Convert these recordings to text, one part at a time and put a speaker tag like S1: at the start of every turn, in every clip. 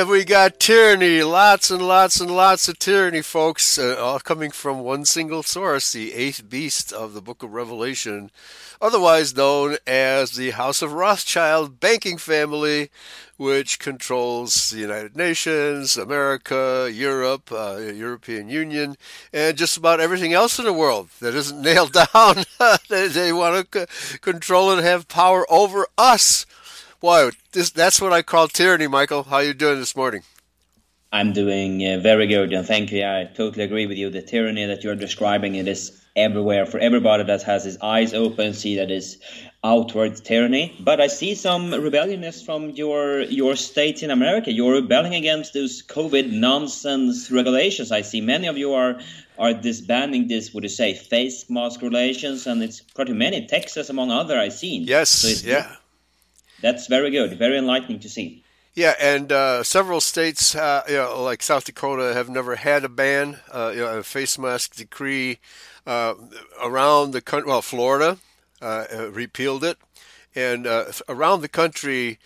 S1: Have we got tyranny. Lots and lots and lots of tyranny, folks, uh, all coming from one single source, the eighth beast of the book of Revelation, otherwise known as the House of Rothschild banking family, which controls the United Nations, America, Europe, uh, European Union, and just about everything else in the world that isn't nailed down. they, they want to c- control and have power over us. Boy, this, that's what I call tyranny, Michael. How you doing this morning?
S2: I'm doing uh, very good, and thank you. I totally agree with you. The tyranny that you're describing it is everywhere for everybody that has his eyes open. See that is outward tyranny. But I see some rebelliousness from your your states in America. You're rebelling against those COVID nonsense regulations. I see many of you are are disbanding this. Would you say face mask regulations? And it's pretty many. Texas, among other, I've seen.
S1: Yes. So yeah.
S2: That's very good, very enlightening to see.
S1: Yeah, and uh, several states, uh, you know, like South Dakota, have never had a ban, uh, you know, a face mask decree uh, around the country. Well, Florida uh, uh, repealed it, and around the country.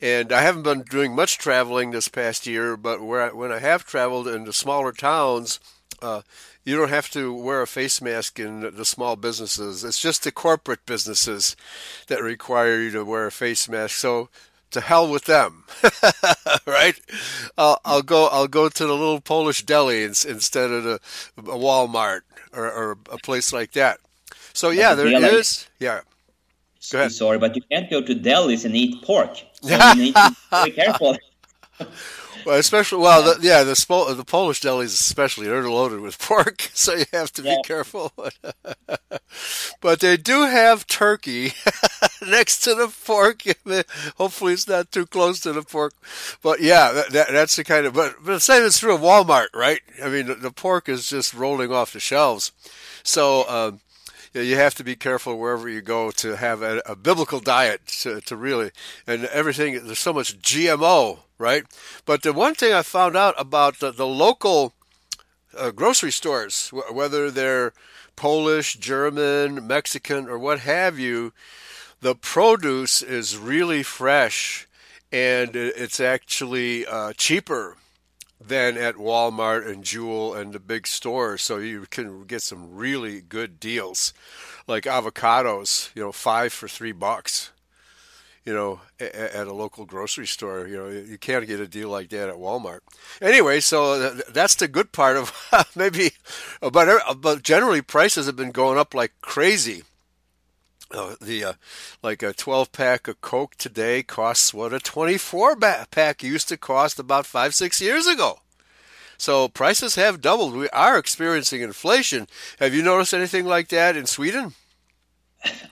S1: And I haven't been doing much traveling this past year, but where I, when I have traveled into smaller towns, you don't have to wear a face mask in the small businesses. It's just the corporate businesses that require you to wear a face mask. So to hell with them, right? I'll, I'll, go. I'll go to the little Polish deli instead of the a Walmart or, or a place like that. So yeah, there is. Yeah. Go ahead.
S2: Sorry, but you can't go to delis and eat pork. So you need to be careful.
S1: Well, especially well, the, yeah, the the Polish delis especially they're loaded with pork, so you have to be careful. but they do have turkey next to the pork. Hopefully, it's not too close to the pork. But yeah, that, that, that's the kind of. But but the same is true of Walmart, right? I mean, the, the pork is just rolling off the shelves. So. Um, you have to be careful wherever you go to have a, a biblical diet to, to, really and everything. There's so much GMO, right? But the one thing I found out about the, the local uh, grocery stores, whether they're Polish, German, Mexican, or what have you, the produce is really fresh and it's actually uh, cheaper than at Walmart and Jewel and the big stores. So you can get some really good deals, like avocados. You know, five for three bucks. You know, at a local grocery store. You know, you can't get a deal like that at Walmart. Anyway, so that's the good part of maybe, but but generally prices have been going up like crazy. Uh, the uh, like a 12 pack of Coke today costs what a 24 pack used to cost about five six years ago. So prices have doubled. We are experiencing inflation. Have you noticed anything like that in Sweden?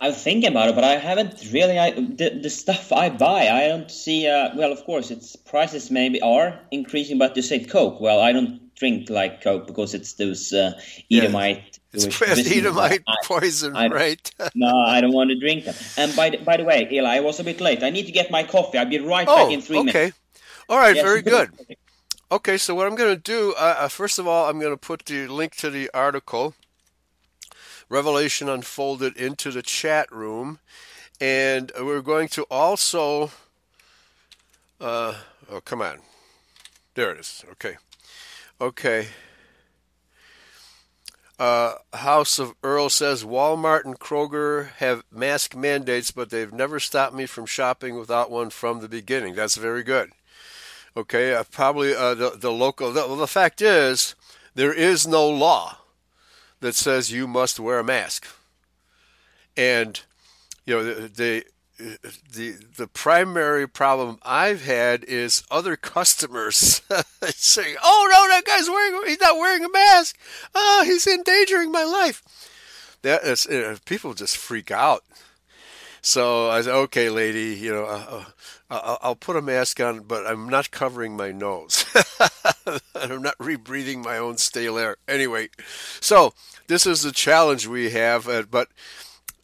S2: I'm thinking about it, but I haven't really. I, the, the stuff I buy, I don't see. Uh, well, of course, its prices maybe are increasing, but you say Coke. Well, I don't drink like Coke because it's those uh, Edomite
S1: it's Edomite poison, I, right?
S2: no, I don't want to drink them. And by the, by the way, Eli, I was a bit late. I need to get my coffee. I'll be right
S1: oh,
S2: back in three
S1: okay.
S2: minutes.
S1: All right, yes, very good. Okay, so what I'm going to do, uh, uh, first of all, I'm going to put the link to the article, Revelation Unfolded, into the chat room. And we're going to also. Uh, oh, come on. There it is. Okay. Okay. Uh, House of Earl says Walmart and Kroger have mask mandates, but they've never stopped me from shopping without one from the beginning. That's very good. Okay, uh, probably uh, the the local. The, the fact is, there is no law that says you must wear a mask, and you know the, the the primary problem I've had is other customers saying, "Oh no, that guy's wearing he's not wearing a mask. Oh, he's endangering my life." That is, uh, people just freak out. So I said, "Okay, lady, you know, uh, uh, I'll put a mask on, but I'm not covering my nose, and I'm not rebreathing my own stale air." Anyway, so this is the challenge we have, uh, but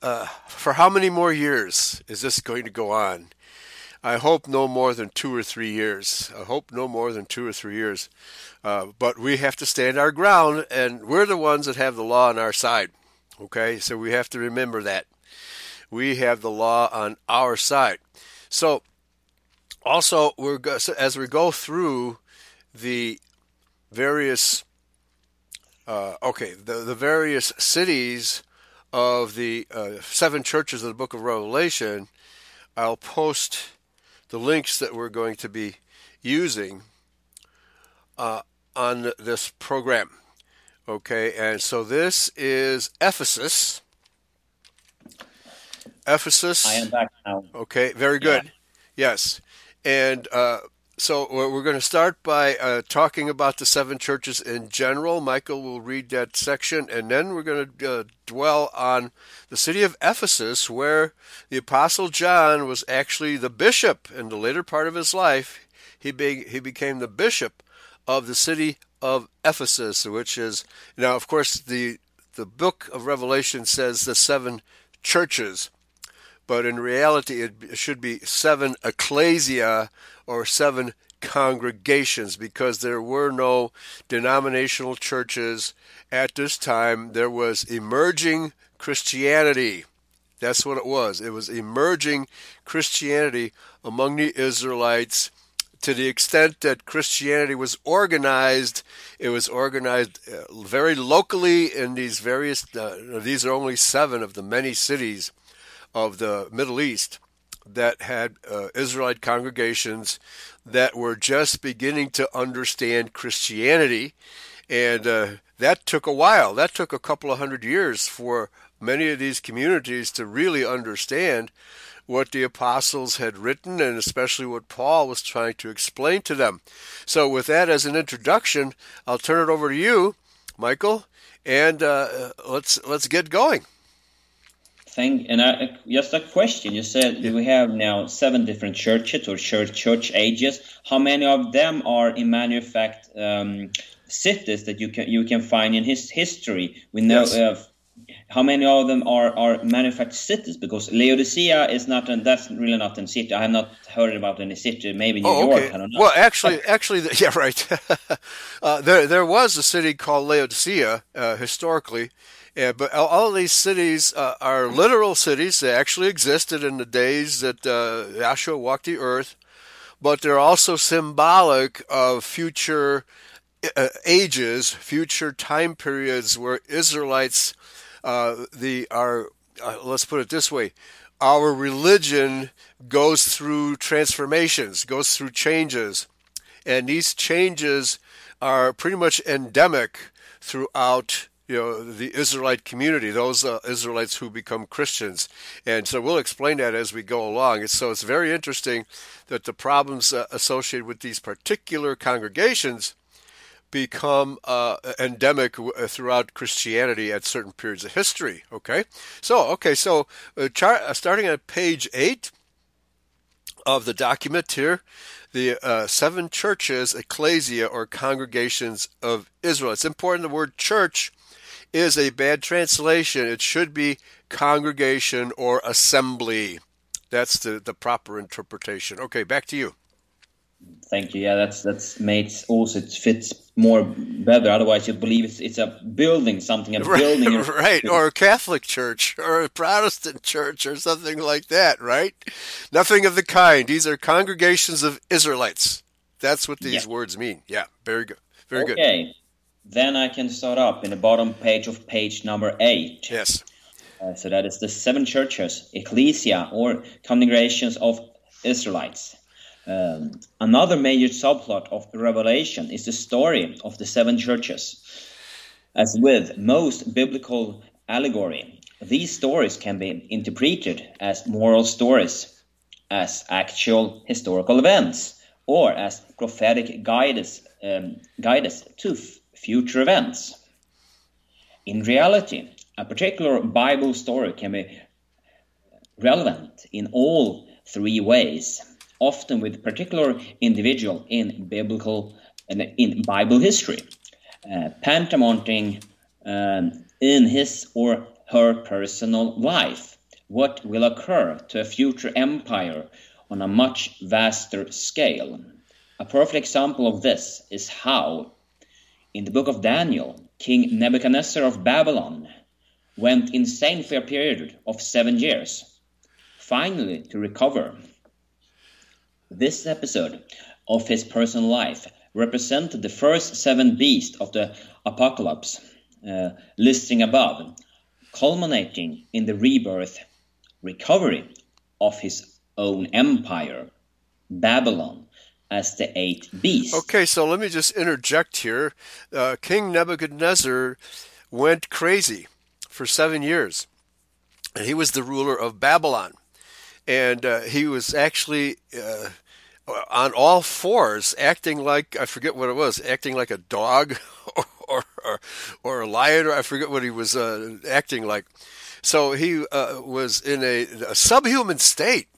S1: uh, for how many more years is this going to go on? I hope no more than two or three years. I hope no more than two or three years. Uh, but we have to stand our ground, and we're the ones that have the law on our side. Okay, so we have to remember that. We have the law on our side. So, also we're as we go through the various uh, okay the the various cities of the uh, seven churches of the book of Revelation, I'll post the links that we're going to be using uh, on this program. Okay, and so this is Ephesus. Ephesus.
S2: I am back now.
S1: Okay, very good. Yeah. Yes. And uh, so we're going to start by uh, talking about the seven churches in general. Michael will read that section, and then we're going to uh, dwell on the city of Ephesus, where the Apostle John was actually the bishop in the later part of his life. He, be, he became the bishop of the city of Ephesus, which is now, of course, the the book of Revelation says the seven churches, but in reality, it should be seven ecclesia or seven congregations because there were no denominational churches at this time. There was emerging Christianity. That's what it was. It was emerging Christianity among the Israelites to the extent that Christianity was organized. It was organized uh, very locally in these various, uh, these are only seven of the many cities of the Middle East that had uh, Israelite congregations that were just beginning to understand Christianity. And uh, that took a while. That took a couple of hundred years for many of these communities to really understand what the apostles had written and especially what Paul was trying to explain to them. So, with that as an introduction, I'll turn it over to you, Michael, and uh, let's let's get going.
S2: Thank and I, just a question. You said yeah. we have now seven different churches or church church ages. How many of them are in matter of fact um, cities that you can you can find in his history? We know yes. uh, how many of them are are manufactured cities? Because Laodicea is not an, that's really not a city. I have not heard about any city. Maybe New oh, York. I don't know.
S1: Well, actually, actually, yeah, right. uh, there there was a city called Laodicea uh, historically yeah, but all these cities uh, are literal cities. They actually existed in the days that uh, walked the earth, but they're also symbolic of future uh, ages, future time periods where Israelites, uh, the are uh, let's put it this way, our religion goes through transformations, goes through changes, and these changes are pretty much endemic throughout you know the Israelite community, those uh, Israelites who become Christians, and so we'll explain that as we go along. So it's very interesting that the problems uh, associated with these particular congregations become uh, endemic uh, throughout Christianity at certain periods of history. Okay, so okay, so uh, char- uh, starting at page eight of the document here, the uh, seven churches, ecclesia or congregations of Israel. It's important the word church is a bad translation. It should be congregation or assembly. That's the, the proper interpretation. Okay, back to you.
S2: Thank you. Yeah, that's that's makes also it fits more better. Otherwise, you believe it's it's a building, something a
S1: right,
S2: building,
S1: right? Or a Catholic church, or a Protestant church, or something like that, right? Nothing of the kind. These are congregations of Israelites. That's what these yeah. words mean. Yeah, very good, very
S2: okay.
S1: good.
S2: Okay, then I can start up in the bottom page of page number eight.
S1: Yes.
S2: Uh, so that is the seven churches, ecclesia, or congregations of Israelites. Um, another major subplot of Revelation is the story of the seven churches. As with most biblical allegory, these stories can be interpreted as moral stories, as actual historical events, or as prophetic guidance, um, guidance to future events. In reality, a particular Bible story can be relevant in all three ways, often with particular individual in biblical in Bible history, uh, um, in his or her personal life what will occur to a future empire on a much vaster scale. A perfect example of this is how in the book of Daniel, King Nebuchadnezzar of Babylon went insane for a period of seven years, finally to recover. this episode of his personal life represented the first seven beasts of the apocalypse, uh, listing above, culminating in the rebirth, recovery of his own empire, Babylon, as the eight beast.
S1: Okay, so let me just interject here. Uh, King Nebuchadnezzar went crazy for seven years. And he was the ruler of Babylon. And uh, he was actually uh, on all fours, acting like, I forget what it was, acting like a dog or, or, or a lion, or I forget what he was uh, acting like. So he uh, was in a, a subhuman state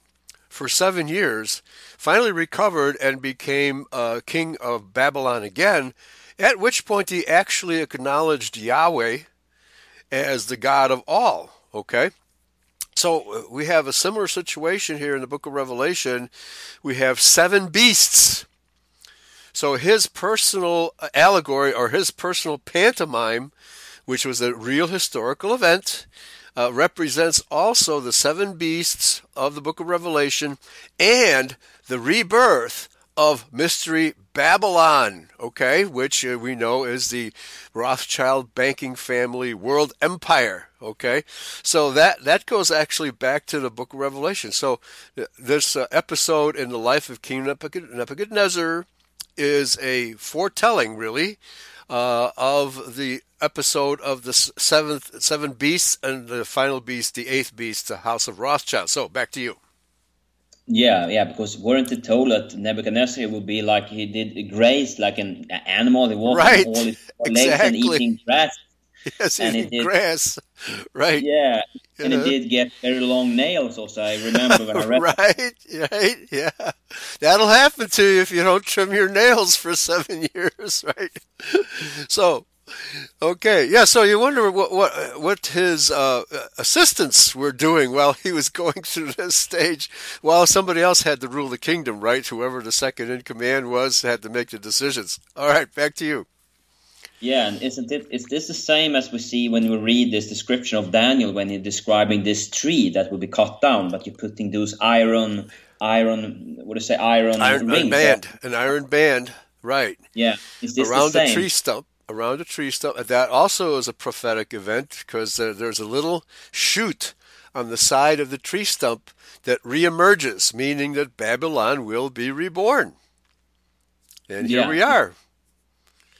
S1: for seven years, finally recovered and became uh, king of Babylon again, at which point he actually acknowledged Yahweh as the God of all. Okay? So uh, we have a similar situation here in the book of Revelation. We have seven beasts. So his personal allegory or his personal pantomime, which was a real historical event, uh, represents also the seven beasts of the book of Revelation and the rebirth of Mystery Babylon, okay, which uh, we know is the Rothschild banking family world empire, okay? So that that goes actually back to the book of Revelation. So uh, this uh, episode in the life of King Nebuchadnezzar is a foretelling, really, uh, of the episode of the seventh seven beasts and the final beast, the eighth beast, the House of Rothschild. So back to you.
S2: Yeah, yeah, because weren't it told that Nebuchadnezzar would be like he did graze like an animal? He walked
S1: right.
S2: all his
S1: exactly.
S2: legs and eating grass.
S1: Yes, and eating did, grass. Right.
S2: Yeah, and it did get very long nails. Also, I remember when I read.
S1: right, right, yeah. That'll happen to you if you don't trim your nails for seven years, right? So, Okay, yeah. So you wonder what what what his uh, assistants were doing while he was going through this stage, while somebody else had to rule the kingdom, right? Whoever the second in command was had to make the decisions. All right, back to you.
S2: Yeah, and isn't it? Is this the same as we see when we read this description of Daniel when he's describing this tree that will be cut down, but you're putting those iron, iron, what do you say, iron,
S1: iron
S2: rings?
S1: band, an iron band, right?
S2: Yeah, is this
S1: around
S2: the,
S1: the tree stump around a tree stump. That also is a prophetic event because there's a little shoot on the side of the tree stump that reemerges, meaning that Babylon will be reborn. And here
S2: Yeah.
S1: we are.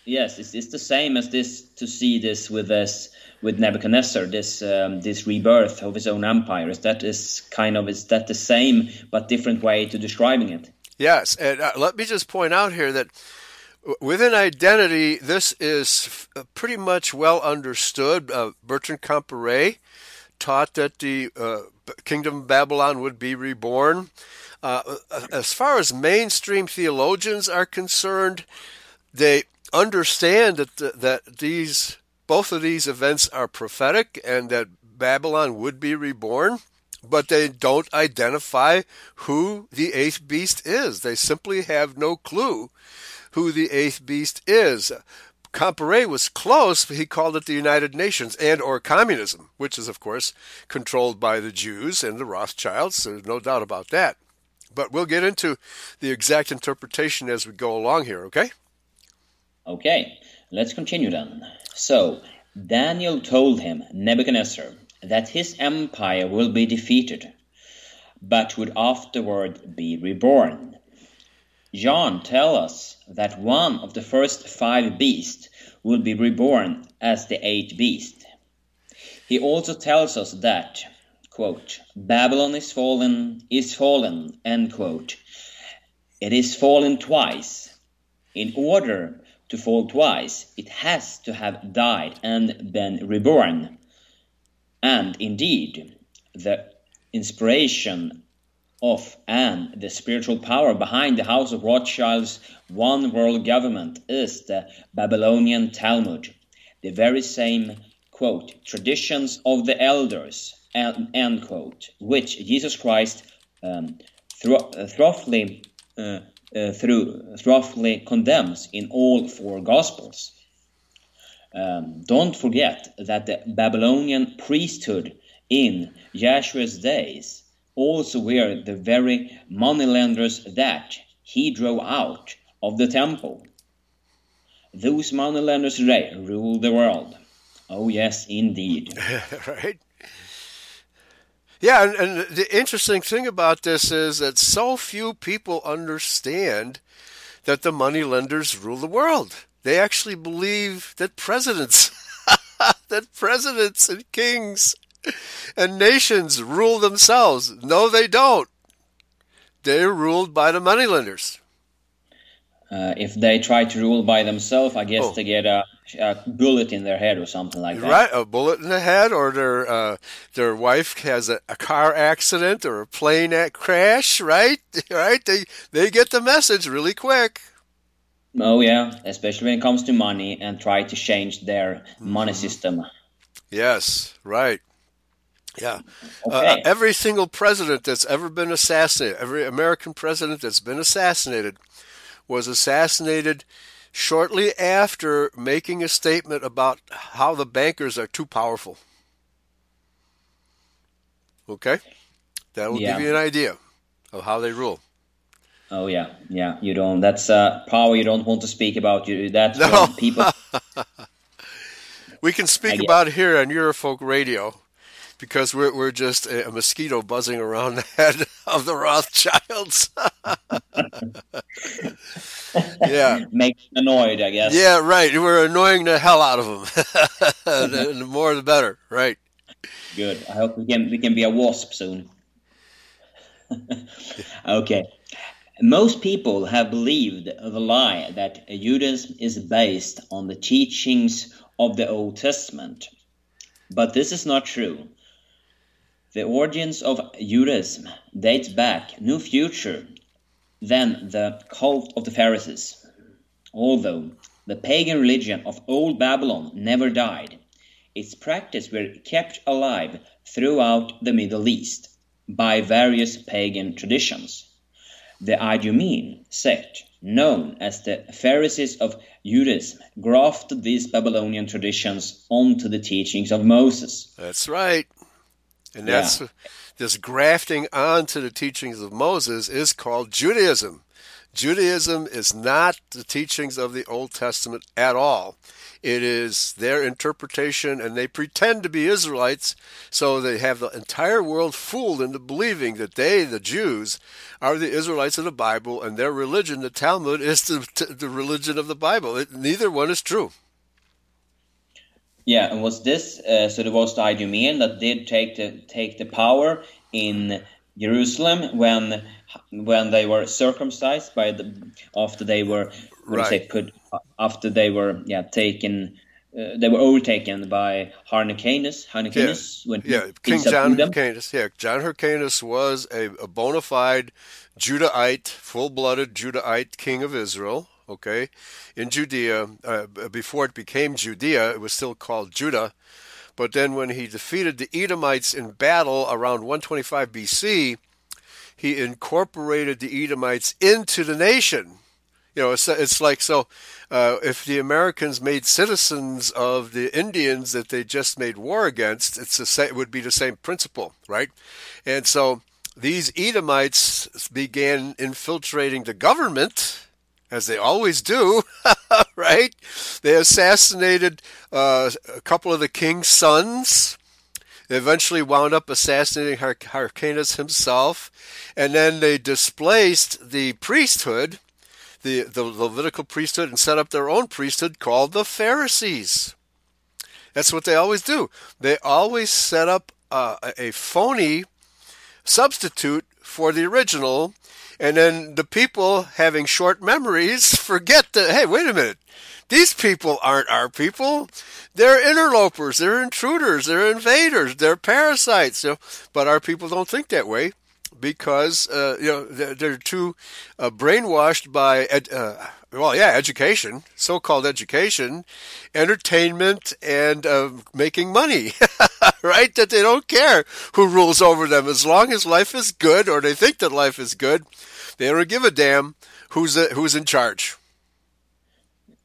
S2: Yes, it's, it's the same as this to see this with this with Nebuchadnezzar, this um, this rebirth of his own empire. Is that is kind of is that the same but different way to describing it?
S1: Yes, and uh, let me just point out here that within identity, this is f- pretty much well understood. Uh, Bertrand Comparet taught that the uh, kingdom of Babylon would be reborn. Uh, as far as mainstream theologians are concerned, they understand that that these both of these events are prophetic and that Babylon would be reborn, but they don't identify who the eighth beast is. They simply have no clue who the eighth beast is. Comparet was close, but he called it the United Nations and or communism, which is of course controlled by the Jews and the Rothschilds. There's no doubt about that. But we'll get into the exact interpretation as we go along here, okay?
S2: Okay, let's continue then. So, Daniel told him, Nebuchadnezzar, that his empire will be defeated, but would afterward be reborn. John tells us that one of the first five beasts will be reborn as the eighth beast. He also tells us that, quote, Babylon is fallen, is fallen, end quote. It is fallen twice. In order to fall twice, it has to have died and been reborn. And indeed, the inspiration of and the spiritual power behind the House of Rothschild's one world government is the Babylonian Talmud, the very same quote traditions of the elders end, end quote, which Jesus Christ um, thro- uh, thoroughly uh, uh, through thoroughly condemns in all four Gospels. Um, don't forget that the Babylonian priesthood in Yahshua's days also were the very moneylenders that he drove out of the temple. Those moneylenders today rule the world. Oh, yes, indeed.
S1: right? Yeah, and, and, the interesting thing about this is that so few people understand that the moneylenders rule the world. They actually believe that presidents, that presidents and kings and nations rule themselves. No, they don't. They're ruled by the moneylenders.
S2: Uh, if they try to rule by themselves, I guess oh. to get a, a, bullet in their head or something like that.
S1: Right, a bullet in the head, or their uh, their wife has a, a, car accident or a plane crash. Right, right. They they get the message really quick.
S2: Oh yeah, especially when it comes to money and try to change their money mm-hmm. system.
S1: Yes, right. Yeah. Uh, okay. Uh, every single president that's ever been assassinated, every American president that's been assassinated, was assassinated shortly after making a statement about how the bankers are too powerful. Okay? That will yeah. give you an idea of how they rule.
S2: Oh yeah, yeah. You don't. That's uh, power you don't want to speak about. You that's no. people.
S1: we can speak about it here on Eurofolk Radio because we're we're just a, mosquito buzzing around the head of the Rothschilds.
S2: yeah, makes annoyed, I guess.
S1: Yeah, right. We're annoying the hell out of them. the more, the better. Right.
S2: Good. I hope we can we can be a wasp soon. okay. Most people have believed the lie that Judaism is based on the teachings of the Old Testament. But this is not true. The origins of Judaism date back no future than the cult of the Pharisees. Although the pagan religion of Old Babylon never died, its practice were kept alive throughout the Middle East by various pagan traditions. The Idumean sect, known as the Pharisees of Judaism, grafted these Babylonian traditions onto the teachings of Moses.
S1: That's right. And that's yeah. this grafting onto the teachings of Moses is called Judaism. Judaism is not the teachings of the Old Testament at all. It is their interpretation, and they pretend to be Israelites, so they have the entire world fooled into believing that they, the Jews, are the Israelites of the Bible, and their religion, the Talmud, is the, the religion of the Bible. It, neither one is true.
S2: Yeah, and was this uh, so? It was the Idumean that did take the take the power in Jerusalem when when they were circumcised by the after they were right. say put after they were yeah taken uh, they were overtaken by Hyrcanus. Hyrcanus
S1: yeah, when yeah, King John Hyrcanus. Yeah, John Hyrcanus was a, a bona fide Judahite, full-blooded Judahite king of Israel okay, in Judea. Uh, before it became Judea, it was still called Judah. But then when he defeated the Edomites in battle around 125 BC, he incorporated the Edomites into the nation. You know, it's, it's like so. Uh, if the Americans made citizens of the Indians that they just made war against, it's the same, it would be the same principle, right? And so these Edomites began infiltrating the government as they always do, right? They assassinated uh, a couple of the king's sons. They eventually wound up assassinating Hyrcanus himself, and then they displaced the priesthood, the, the Levitical priesthood, and set up their own priesthood called the Pharisees. That's what they always do. They always set up uh, a phony substitute for the original and then the people having short memories forget that, hey, wait a minute. These people aren't our people. They're interlopers. They're intruders. They're invaders. They're parasites. Know? But our people don't think that way because uh, you know they're, too uh, brainwashed by ed- uh, well, yeah, education, so-called education, entertainment, and uh, making money, right? That they don't care who rules over them as long as life is good, or they think that life is good. They don't give a damn who's uh, who's in charge.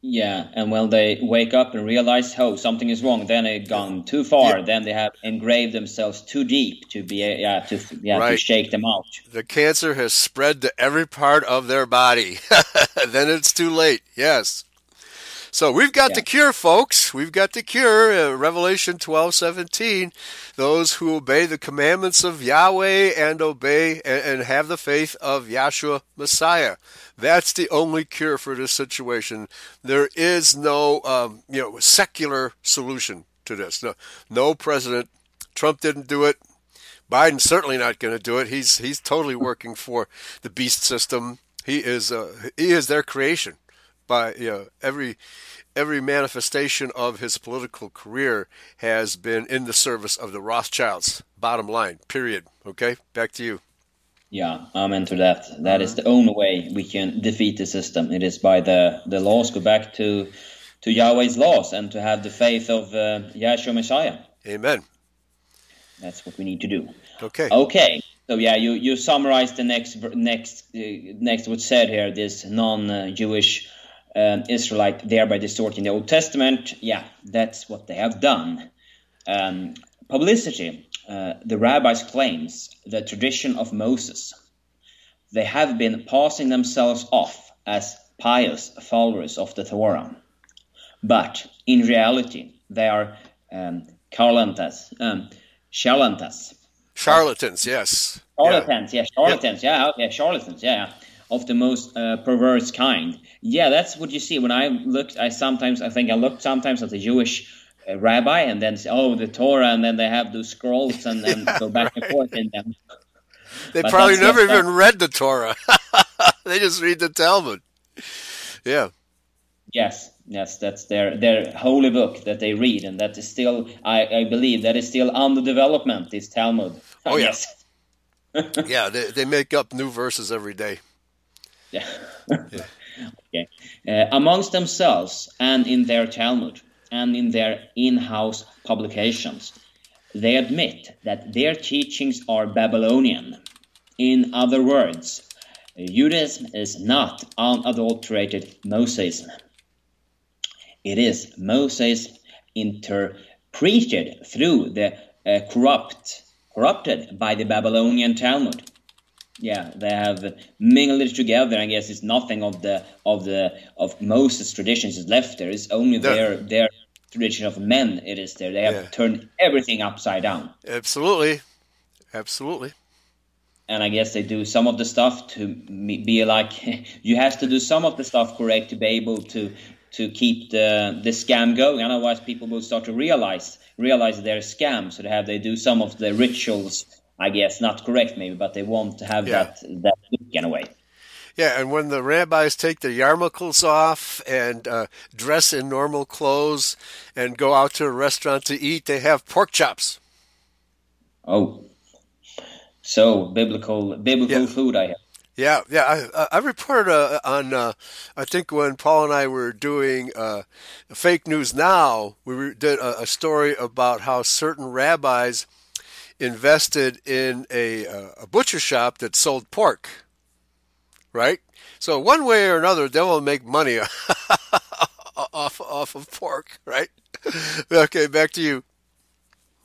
S2: Yeah, and when they wake up and realize, oh, something is wrong, then they've gone too far. Yeah. Then they have engraved themselves too deep to be, yeah, to yeah, right. to shake them out.
S1: The cancer has spread to every part of their body. then it's too late. Yes. So we've got yeah. the cure, folks. We've got the cure. Uh, Revelation twelve seventeen. Those who obey the commandments of Yahweh and obey and, and have the faith of Yahshua Messiah. That's the only cure for this situation. There is no, um, you know, secular solution to this. No, no president. Trump didn't do it. Biden's certainly not going to do it. He's he's totally working for the beast system. He is uh, he is their creation by you know every every manifestation of his political career has been in the service of the Rothschilds. Bottom line, period. Okay, back to you.
S2: Yeah, I'm into that. That is the only way we can defeat the system. It is by the the laws go back to to Yahweh's laws and to have the faith of uh, Yahshua Messiah.
S1: Amen.
S2: That's what we need to do.
S1: Okay.
S2: Okay. So yeah, you you summarized the next next uh, next what's said here. This non-Jewish um, Israelite, thereby distorting the Old Testament. Yeah, that's what they have done. Um, publicity. Uh, the rabbis claims the tradition of Moses. They have been passing themselves off as pious followers of the Torah, but in reality they are um, charlatans. Um, charlatans.
S1: Charlatans, yes.
S2: Charlatans, yeah, yeah charlatans, yeah, yeah, charlatans, yeah of the most uh, perverse kind. Yeah, that's what you see. When I looked, I sometimes, I think I looked sometimes at the Jewish uh, rabbi and then say, oh, the Torah, and then they have those scrolls and then yeah, go back right. and forth in them.
S1: They but probably never even read the Torah. they just read the Talmud. Yeah.
S2: Yes, yes, that's their their holy book that they read, and that is still, I, I believe, that is still under development. This Talmud.
S1: Oh yes. yeah, they they make up new verses every day.
S2: Yeah. yeah. Okay. Uh, amongst themselves and in their Talmud and in their in-house publications, they admit that their teachings are Babylonian. In other words, Judaism is not unadulterated Mosaicism. It is Moses interpreted through the uh, corrupt, corrupted by the Babylonian Talmud. Yeah, they have mingled it together. I guess it's nothing of the of the of Moses' traditions is left there. It's only no. their their tradition of men. It is there. They have yeah. turned everything upside down.
S1: Absolutely, absolutely.
S2: And I guess they do some of the stuff to be like you have to do some of the stuff correct to be able to to keep the the scam going. Otherwise, people will start to realize realize they're scams. So they have they do some of the rituals I guess not correct maybe, but they want to have yeah. that that look in a way.
S1: Yeah, and when the rabbis take their yarmulkes off and uh, dress in normal clothes and go out to a restaurant to eat, they have pork chops.
S2: Oh, so biblical biblical yeah. food I have.
S1: Yeah, yeah. I, I reported uh, on, uh, I think when Paul and I were doing uh, Fake News Now, we did a, a story about how certain rabbis – invested in a, a butcher shop that sold pork, right? So one way or another, they will make money off off of pork, right? okay, back to you.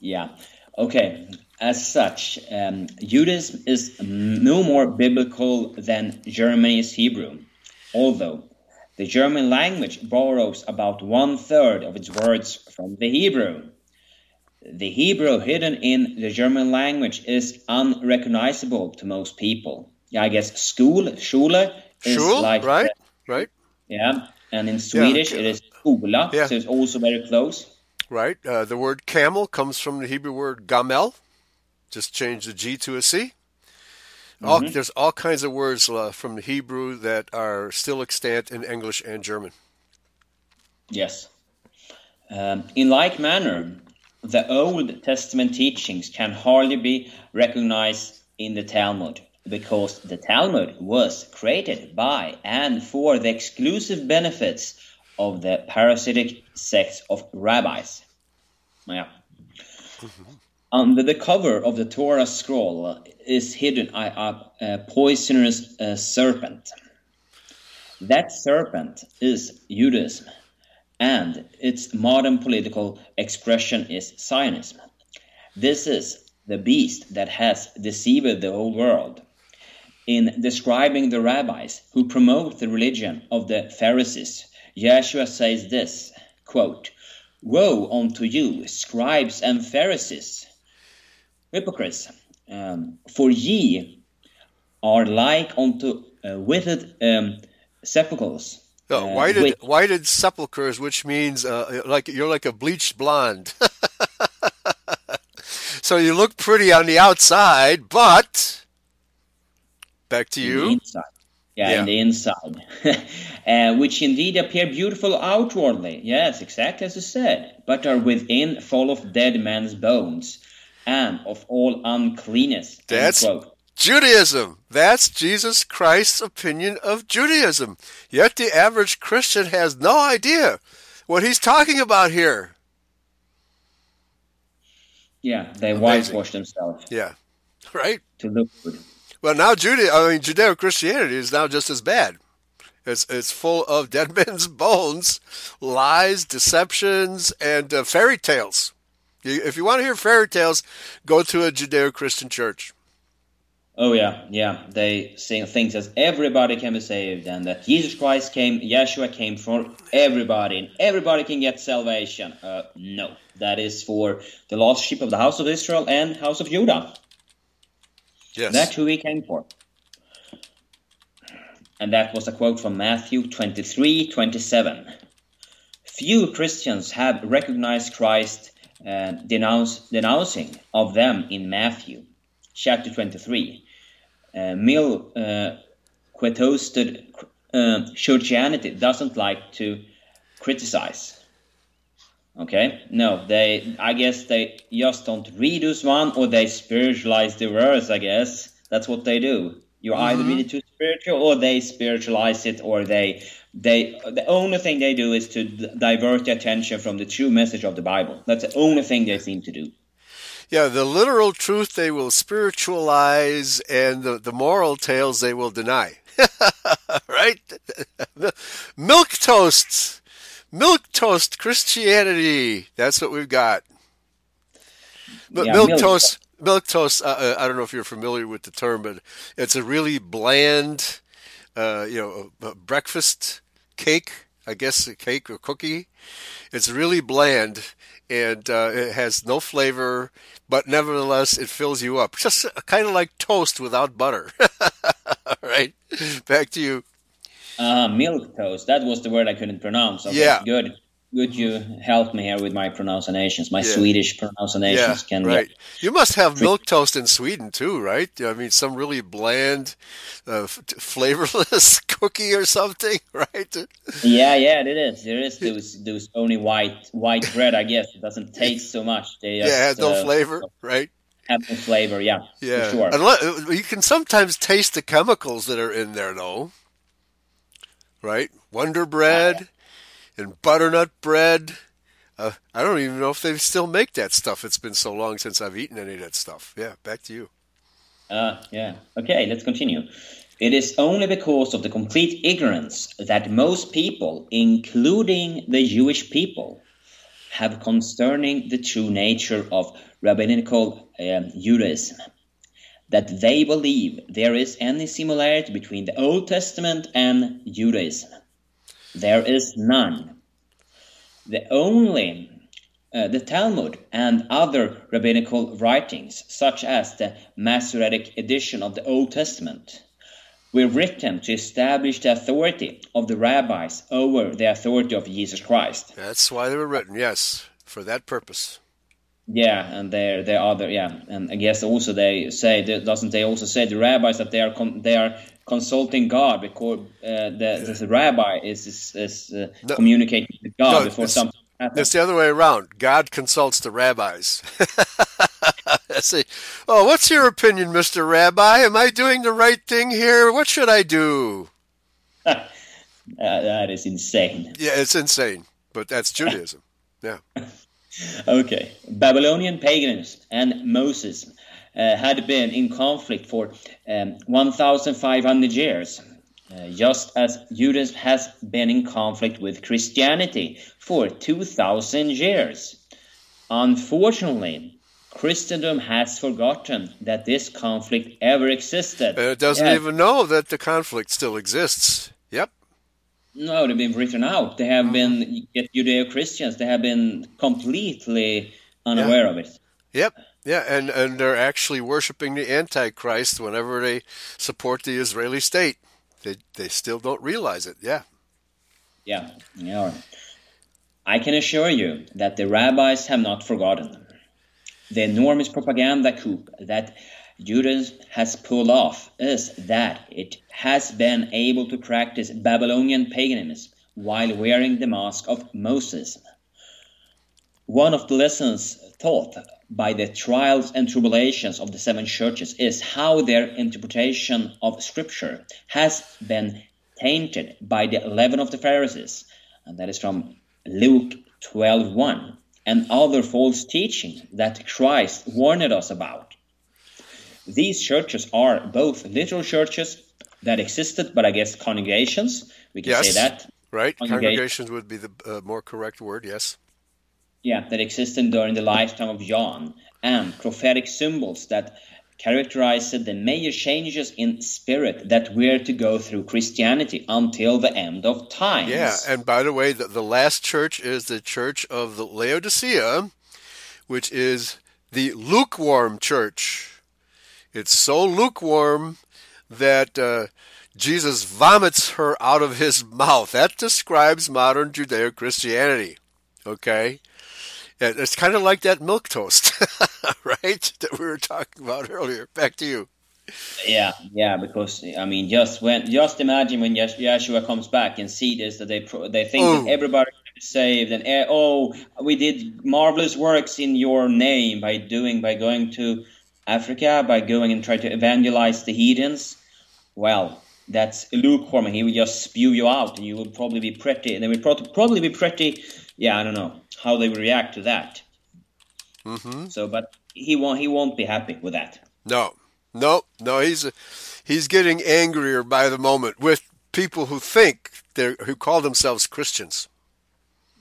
S2: Yeah. Okay. As such, um, Judaism is no more biblical than Germany's Hebrew, although the German language borrows about one third of its words from the Hebrew. The Hebrew hidden in the German language is unrecognizable to most people. Yeah, I guess school, Schule, is
S1: Schul,
S2: like
S1: right, the, right.
S2: Yeah, and in Swedish yeah, it is Skola, yeah. so it's also very close.
S1: Right. Uh, the word camel comes from the Hebrew word gamel. Just change the G to a C. All, mm-hmm. There's all kinds of words uh, from the Hebrew that are still extant in English and German.
S2: Yes. Um, in like manner, the Old Testament teachings can hardly be recognized in the Talmud because the Talmud was created by and for the exclusive benefits of the parasitic sects of rabbis. Yeah. Under the cover of the Torah scroll is hidden a, a, a poisonous uh, serpent. That serpent is Judaism, and its modern political expression is Zionism. This is the beast that has deceived the whole world. In describing the rabbis who promote the religion of the Pharisees, Yeshua says this quote, Woe unto you, scribes and Pharisees, hypocrites, um, for ye are like unto uh, withered um, sepulchres.
S1: Uh, whited, with, whited sepulchres, which means uh, like you're like a bleached blonde. so you look pretty on the outside, but back to you.
S2: Yeah, yeah, in the inside, uh, which indeed appear beautiful outwardly. Yes, exactly as you said, but are within full of dead man's bones and of all uncleanness.
S1: That's Judaism. That's Jesus Christ's opinion of Judaism. Yet the average Christian has no idea what he's talking about here.
S2: Yeah, they whitewash themselves.
S1: Yeah, right.
S2: To look good.
S1: Well, now Judea, I mean Judeo Christianity is now just as bad. It's it's full of dead men's bones, lies, deceptions, and uh, fairy tales. If you want to hear fairy tales, go to a Judeo Christian church.
S2: Oh yeah, yeah. They say things as everybody can be saved, and that Jesus Christ came, Yeshua came for everybody, and everybody can get salvation. Uh, no, that is for the lost sheep of the house of Israel and house of Judah. Yes, that's who he came for. And that was a quote from Matthew twenty-three, twenty-seven. Few Christians have recognized Christ uh, denounce, denouncing of them in Matthew chapter 23. Uh, Mill uh, uh, churchianity doesn't like to criticize. Okay, no, they. I guess they just don't read this one, or they spiritualize the verse. I guess that's what they do. You mm-hmm. either read it too spiritual, or they spiritualize it, or they they the only thing they do is to divert the attention from the true message of the Bible. That's the only thing they seem to do.
S1: Yeah, the literal truth they will spiritualize, and the, the moral tales they will deny. right? Milk toasts, milk toast Christianity. That's what we've got. But yeah, milk, milk toast, milk toast. Uh, uh, I don't know if you're familiar with the term, but it's a really bland uh, you know, breakfast cake, I guess a cake or cookie. It's really bland and uh, it has no flavor, but nevertheless it fills you up. Just kind of like toast without butter. All right, Back to you.
S2: Uh, milk toast. That was the word I couldn't pronounce. Okay, yeah. Good good you help me here with my pronunciations. My yeah. Swedish pronunciations yeah, can
S1: right. You must have milk toast in Sweden too, right? I mean, some really bland, uh, flavorless cookie or something, right?
S2: Yeah, yeah, it is. There is those those only white white bread. I guess it doesn't taste so much.
S1: They yeah, it has no uh, flavor, right?
S2: Have no flavor, yeah.
S1: Yeah, sure. Unless, you can sometimes taste the chemicals that are in there, though. Right? Wonder bread and butternut bread. Uh, I don't even know if they still make that stuff. It's been so long since I've eaten any of that stuff. Yeah, back to you.
S2: Uh, yeah. Okay, let's continue. It is only because of the complete ignorance that most people, including the Jewish people, have concerning the true nature of rabbinical um, Judaism that they believe there is any similarity between the Old Testament and Judaism. There is none. The only uh, the Talmud and other rabbinical writings, such as the Masoretic edition of the Old Testament, were written to establish the authority of the rabbis over the authority of Jesus Christ.
S1: That's why they were written, yes, for that purpose.
S2: Yeah, and they're they other yeah, and I guess also they say doesn't they also say the rabbis that they are they are consulting God because uh, the, the rabbi is is, is uh, no, communicating with God no, before something happens.
S1: It's the other way around. God consults the rabbis. see. Oh, what's your opinion, Mister Rabbi? Am I doing the right thing here? What should I do?
S2: uh, that is insane.
S1: Yeah, it's insane, but that's Judaism. Yeah.
S2: okay, Babylonian pagans and Moses had been in conflict for um, 1,500 years. uh, just as Judaism has been in conflict with Christianity for 2,000 years. Unfortunately, Christendom has forgotten that this conflict ever existed.
S1: And it doesn't yes. even know that the conflict still exists. Yep.
S2: No, they've been written out. They have mm-hmm. been Judeo Christians. They have been completely unaware
S1: yeah.
S2: of it.
S1: Yep. Yeah, and, and they're actually worshiping the Antichrist whenever they support the Israeli state. They they still don't realize it. Yeah.
S2: Yeah. Yeah. I can assure you that the rabbis have not forgotten. Them. The enormous propaganda coup that Judaism has pulled off is that it has been able to practice Babylonian paganism while wearing the mask of Moses. One of the lessons taught by the trials and tribulations of the seven churches is how their interpretation of Scripture has been tainted by the leaven of the Pharisees, and that is from Luke 12:1, and other false teaching that Christ warned us about. These churches are both literal churches that existed, but I guess congregations. We can
S1: yes,
S2: say that.
S1: Right, congregations would be the uh, more correct word. Yes
S2: yeah, that existed during the lifetime of John, and prophetic symbols that characterized the major changes in spirit that were to go through Christianity until the end of times.
S1: Yeah, and by the way, the, the last church is the church of the Laodicea, which is the lukewarm church. It's so lukewarm that uh, Jesus vomits her out of his mouth. That describes modern Judeo Christianity. Okay? Yeah, it's kind of like that milk toast, right? That we were talking about earlier. Back to you.
S2: Yeah, yeah, because I mean, just when, just imagine when Yeshua comes back and see this, that they they think that oh. everybody is saved, and eh, oh, we did marvelous works in your name by doing by going to Africa, by going and trying to evangelize the heathens. Well, that's lukewarm, and he will just spew you out, and you will probably be pretty, and they will probably be pretty. Yeah, I don't know how they react to that.
S1: Mm-hmm.
S2: So, but he won't. He won't be happy with that.
S1: No, no, no. He's he's getting angrier by the moment with people who think they're who call themselves Christians.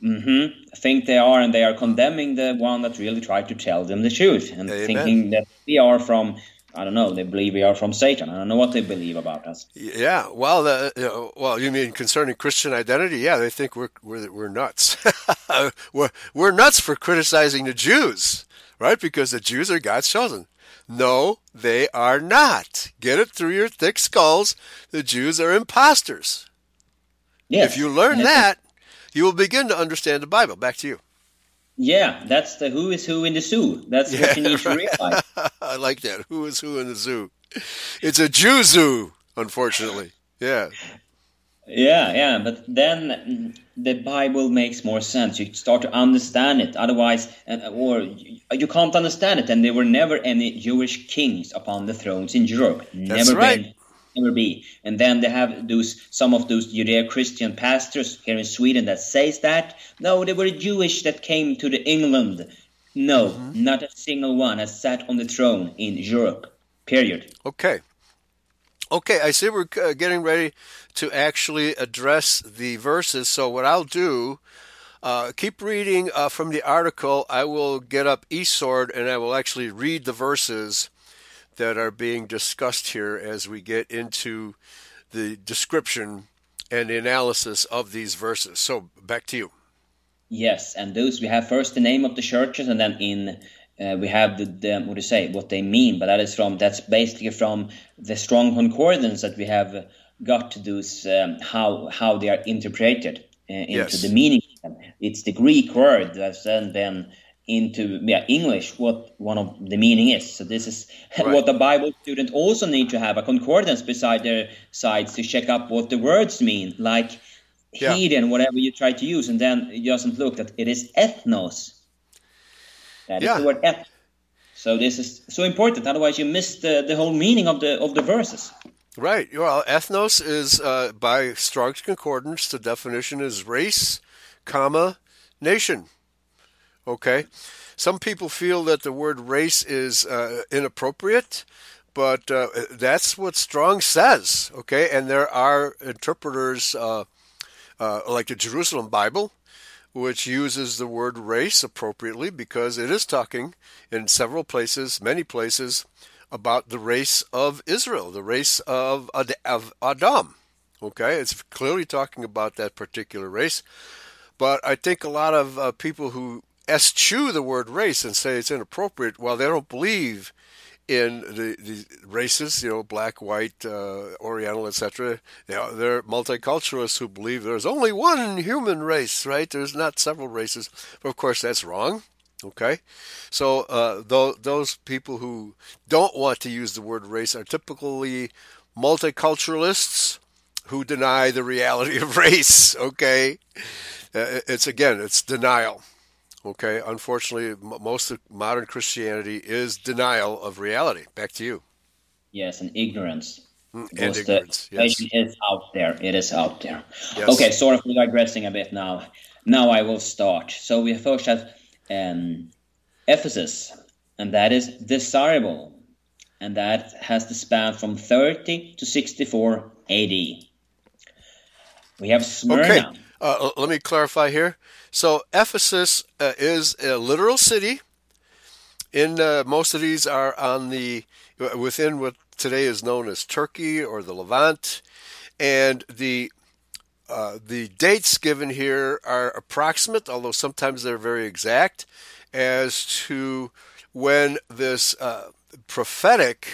S2: Mm-hmm. Think they are, and they are condemning the one that really tried to tell them the truth, and Amen. thinking that we are from I don't know. They believe we are from Satan. I don't know what they believe about us.
S1: Yeah, well, the, you know, well, you mean concerning Christian identity? Yeah, they think we're we're, we're nuts. we're we're nuts for criticizing the Jews, right? Because the Jews are God's chosen. No, they are not. Get it through your thick skulls. The Jews are imposters. Yes. If you learn that, you will begin to understand the Bible. Back to you.
S2: Yeah, that's the who is who in the zoo. That's yeah, what you need to realize. I
S1: like that. Who is who in the zoo? It's a Jew zoo, unfortunately. Yeah.
S2: Yeah, yeah, but then the Bible makes more sense. You start to understand it. Otherwise, or you can't understand it. And there were never any Jewish kings upon the thrones in Europe.
S1: That's
S2: never
S1: right.
S2: been never be. And then they have those some of those Judeo-Christian pastors here in Sweden that says that no, they were Jewish that came to the England. No, mm-hmm. not a single one has sat on the throne in Europe. Period.
S1: Okay. Okay, I see we're uh, getting ready to actually address the verses. So what I'll do, uh, keep reading uh, from the article. I will get up eSword and I will actually read the verses that are being discussed here as we get into the description and the analysis of these verses. So back to you.
S2: Yes, and those we have first the name of the churches, and then in uh, we have the, the what do you say what they mean. But that is from that's basically from the strong concordance that we have got to those um, how how they are interpreted uh, into yes. the meaning. It's the Greek word that's then then into yeah, English what one of the meaning is. So this is right. what the Bible student also need to have a concordance beside their sides to check up what the words mean, like yeah. heathen, whatever you try to use, and then it doesn't look that it is ethnos. That yeah. is the word eth. So this is so important. Otherwise, you miss the, the whole meaning of the of the verses.
S1: Right. Well, ethnos is uh, by Strong's Concordance. The definition is race, comma, nation. Okay. Some people feel that the word race is uh, inappropriate, but uh, that's what Strong says. Okay, and there are interpreters uh, uh, like the Jerusalem Bible, which uses the word race appropriately because it is talking in several places, many places, about the race of Israel, the race of, of Adam. Okay, it's clearly talking about that particular race. But I think a lot of uh, people who eschew the word race and say it's inappropriate, while they don't believe in the, the races, you know, black, white, uh, Oriental, etc. You know, they're multiculturalists who believe there's only one human race, right? There's not several races. But of course, that's wrong. Okay, so uh, th- those people who don't want to use the word race are typically multiculturalists who deny the reality of race. Okay, uh, it's again, it's denial. Okay, unfortunately, most of modern Christianity is denial of reality. Back to you.
S2: Yes, and ignorance.
S1: Mm, and ignorance. Yes.
S2: It is out there. It is out there. Yes. Okay, sorry for digressing a bit now. Now I will start. So we first have um, Ephesus, and that is desirable, and that has the span from 30 to 64 AD. We have Smyrna. Okay.
S1: Uh, let me clarify here. So Ephesus uh, is a literal city. In uh, most of these are on the within what today is known as Turkey or the Levant, and the uh, the dates given here are approximate, although sometimes they're very exact, as to when this uh, prophetic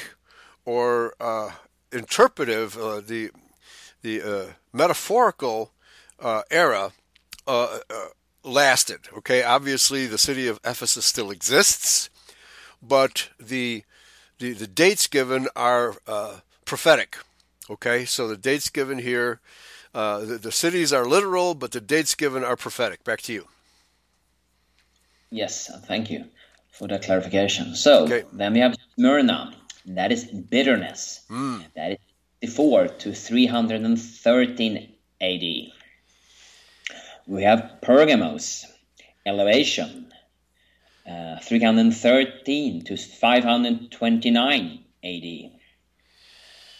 S1: or uh, interpretive, the the metaphorical era lasted. Okay, obviously the city of Ephesus still exists, but the the, the dates given are uh, prophetic. Okay, so the dates given here, uh, the, the cities are literal, but the dates given are prophetic. Back to you.
S2: Yes, thank you for that clarification. So okay. then we have Smyrna. That is bitterness. Mm. That is 54 to 313 AD. We have Pergamos, elevation, uh, 313 to 529 AD.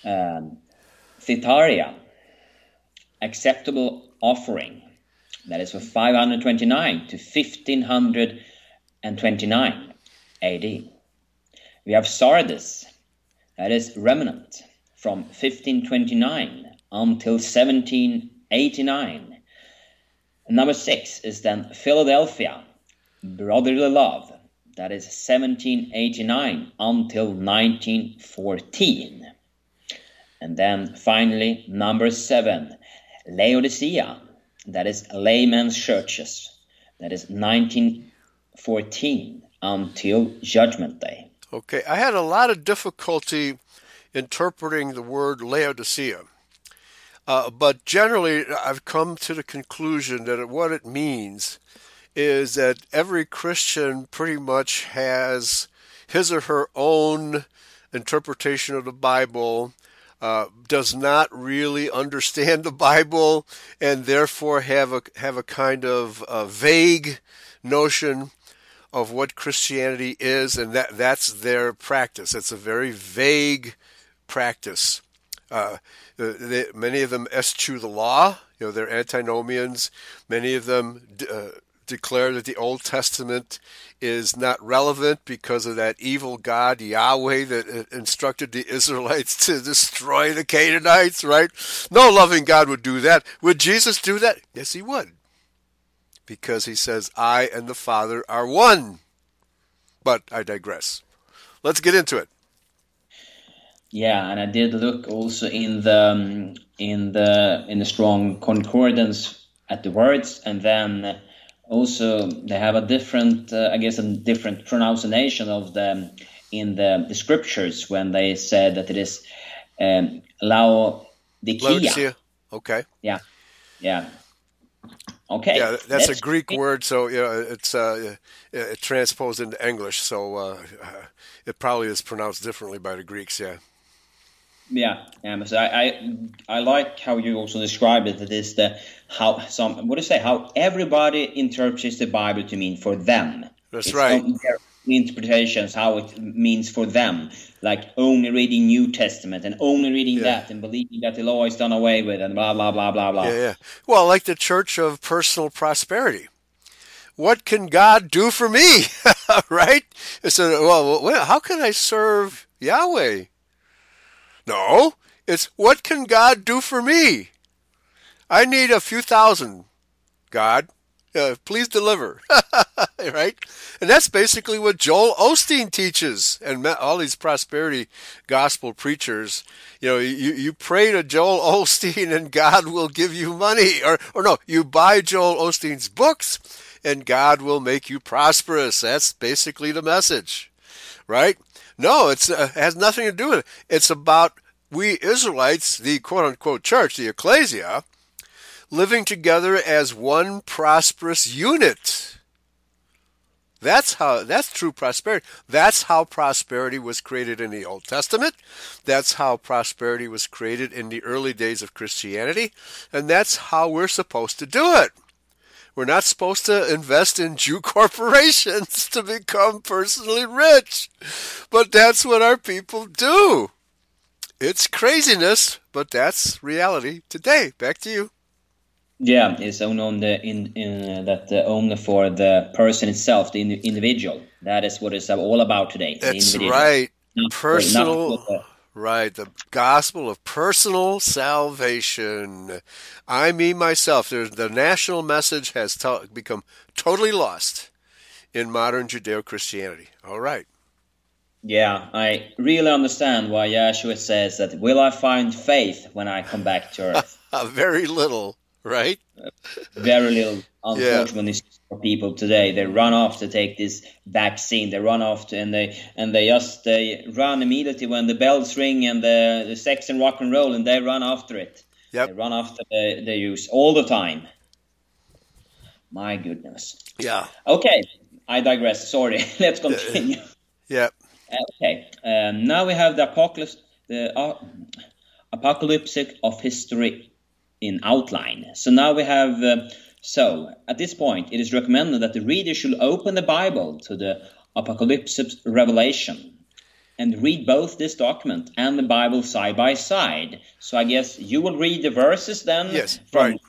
S2: Um, Thyatira, acceptable offering, that is for 529 to 1529 AD. We have Sardis, that is remnant, from 1529 until 1789 Number six is then Philadelphia, Brotherly Love. That is 1789 until 1914. And then finally, number seven, Laodicea. That is laymen's churches. That is 1914 until Judgment Day.
S1: Okay, I had a lot of difficulty interpreting the word Laodicea. Uh, but generally, I've come to the conclusion that what it means is that every Christian pretty much has his or her own interpretation of the Bible, uh, does not really understand the Bible, and therefore have a have a kind of a vague notion of what Christianity is, and that that's their practice. It's a very vague practice. Uh, they, many of them eschew the law. You know, they're antinomians. Many of them uh, declare that the Old Testament is not relevant because of that evil God Yahweh that uh, instructed the Israelites to destroy the Canaanites. Right? No loving God would do that. Would Jesus do that? Yes, he would, because he says, "I and the Father are one." But I digress. Let's get into it.
S2: Yeah, and I did look also in the um, in the in the strong concordance at the words, and then also they have a different, uh, I guess, a different pronunciation of the in the, the scriptures when they said that it is um, Laodicea.
S1: Okay.
S2: Yeah. Yeah. Okay.
S1: Yeah, that's, that's a Greek great. word, so you know, it's uh, it transposed into English, so uh, it probably is pronounced differently by the Greeks. Yeah.
S2: Yeah, yeah. So I, I, I like how you also described it. That is the how some what do you say? How everybody interprets the Bible to mean for them.
S1: That's it's right.
S2: Their interpretations how it means for them, like only reading New Testament and only reading yeah. that and believing that the law is done away with and blah blah blah blah blah.
S1: Yeah, yeah. Well, like the Church of Personal Prosperity. What can God do for me? right? It's a, well, how can I serve Yahweh? No, it's what can God do for me? I need a few thousand, God. Uh, please deliver. right? And that's basically what Joel Osteen teaches and all these prosperity gospel preachers. You know, you, you pray to Joel Osteen and God will give you money. Or, or no, you buy Joel Osteen's books and God will make you prosperous. That's basically the message. Right? No, it uh, has nothing to do with it. It's about we Israelites, the quote unquote church, the ecclesia, living together as one prosperous unit. That's how that's true prosperity. That's how prosperity was created in the Old Testament. That's how prosperity was created in the early days of Christianity, and that's how we're supposed to do it. We're not supposed to invest in Jew corporations to become personally rich. But that's what our people do. It's craziness, but that's reality today. Back to you.
S2: Yeah, it's only on the in, in that uh, only for the person itself, the in, individual. That is what it's all about today.
S1: That's right. Not Personal. Not right. The gospel of personal salvation. I mean myself. There's, the national message has to, become totally lost in modern Judeo Christianity. All right.
S2: Yeah, I really understand why Yeshua says that, Will I find faith when I come back to earth?
S1: Very little right?
S2: Very little, unfortunately, yeah. For people today. They run off to take this vaccine. They run off to, and they and they just they run immediately when the bells ring and the, the sex and rock and roll, and they run after it. Yep. They run after the, the use all the time. My goodness.
S1: Yeah.
S2: Okay, I digress. Sorry. Let's continue.
S1: Yeah.
S2: Okay. Um, now we have the apocalypse, the uh, apocalypse of history in outline. So now we have, uh, so at this point, it is recommended that the reader should open the Bible to the Apocalypse Revelation and read both this document and the Bible side by side. So I guess you will read the verses then.
S1: Yes, from, right.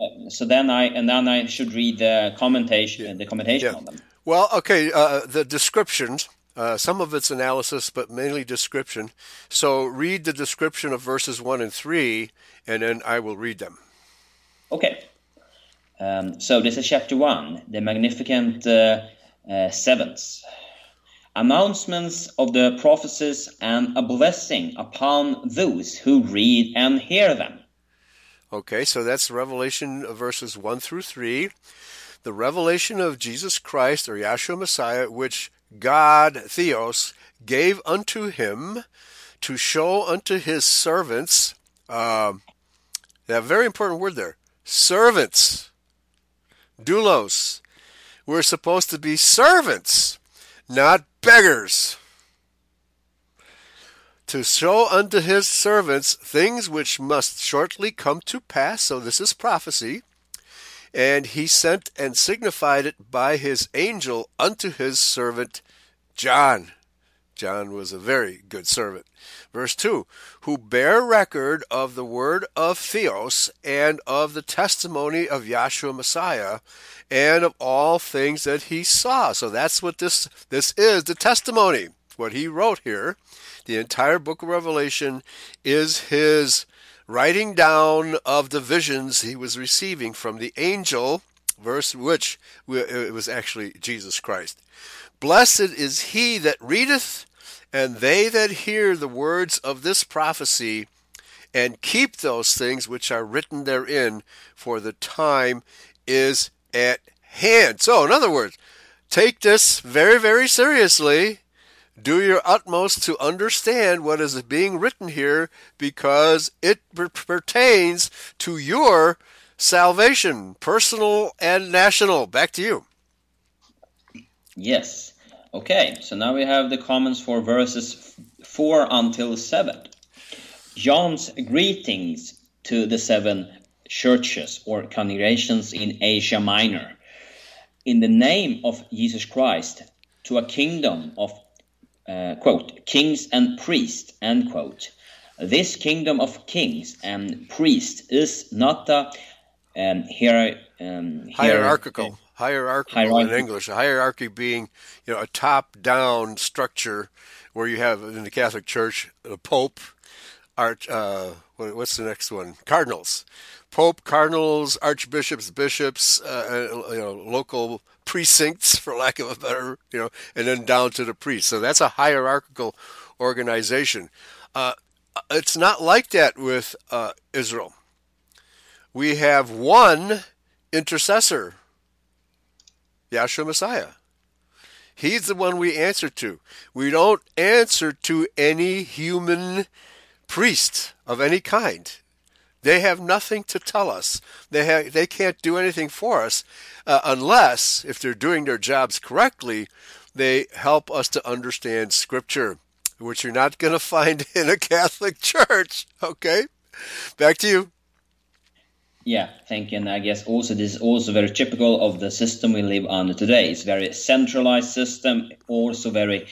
S2: Uh, so then I and then I should read the commentation, yeah. the commentation yeah. on them.
S1: Well, okay, uh, the descriptions. Uh, some of it's analysis, but mainly description. So read the description of verses 1 and 3, and then I will read them.
S2: Okay. Um, so this is chapter 1, the magnificent uh, uh, sevenths. Announcements of the prophecies and a blessing upon those who read and hear them.
S1: Okay, so that's Revelation verses 1 through 3. The revelation of Jesus Christ or Yahshua Messiah, which God, Theos, gave unto him to show unto his servants, um, that very important word there, servants, doulos. We're supposed to be servants, not beggars. To show unto his servants things which must shortly come to pass. So this is prophecy and he sent and signified it by his angel unto his servant John. John was a very good servant. Verse 2 Who bear record of the word of Theos and of the testimony of Yahshua Messiah and of all things that he saw. So that's what this, this is the testimony. What he wrote here, the entire book of Revelation, is his writing down of the visions he was receiving from the angel, verse which it was actually Jesus Christ. Blessed is he that readeth, and they that hear the words of this prophecy, and keep those things which are written therein, for the time is at hand. So, in other words, take this very, very seriously do your utmost to understand what is being written here because it pertains to your salvation, personal and national. Back to you.
S2: Yes. Okay, so now we have the comments for verses 4 until 7. John's greetings to the seven churches or congregations in Asia Minor. In the name of Jesus Christ, to a kingdom of, uh, quote, kings and priests, end quote. This kingdom of kings and priests is not a um, hier- um,
S1: hierarchical. Hierarchical, hierarchical in English. A hierarchy being, you know, a top-down structure where you have in the Catholic Church the Pope, Arch, uh, what's the next one? Cardinals, Pope, cardinals, archbishops, bishops, uh, uh, you know, local precincts, for lack of a better, you know, and then down to the priests. So that's a hierarchical organization. Uh, it's not like that with uh, Israel. We have one intercessor, Yahshua Messiah. He's the one we answer to. We don't answer to any human priest of any kind. They have nothing to tell us. They they can't do anything for us uh, unless, if they're doing their jobs correctly, they help us to understand Scripture, which you're not going to find in a Catholic church. Okay, back to you.
S2: Yeah, thank you. And I guess also this is also very typical of the system we live under today. It's very centralized system, also very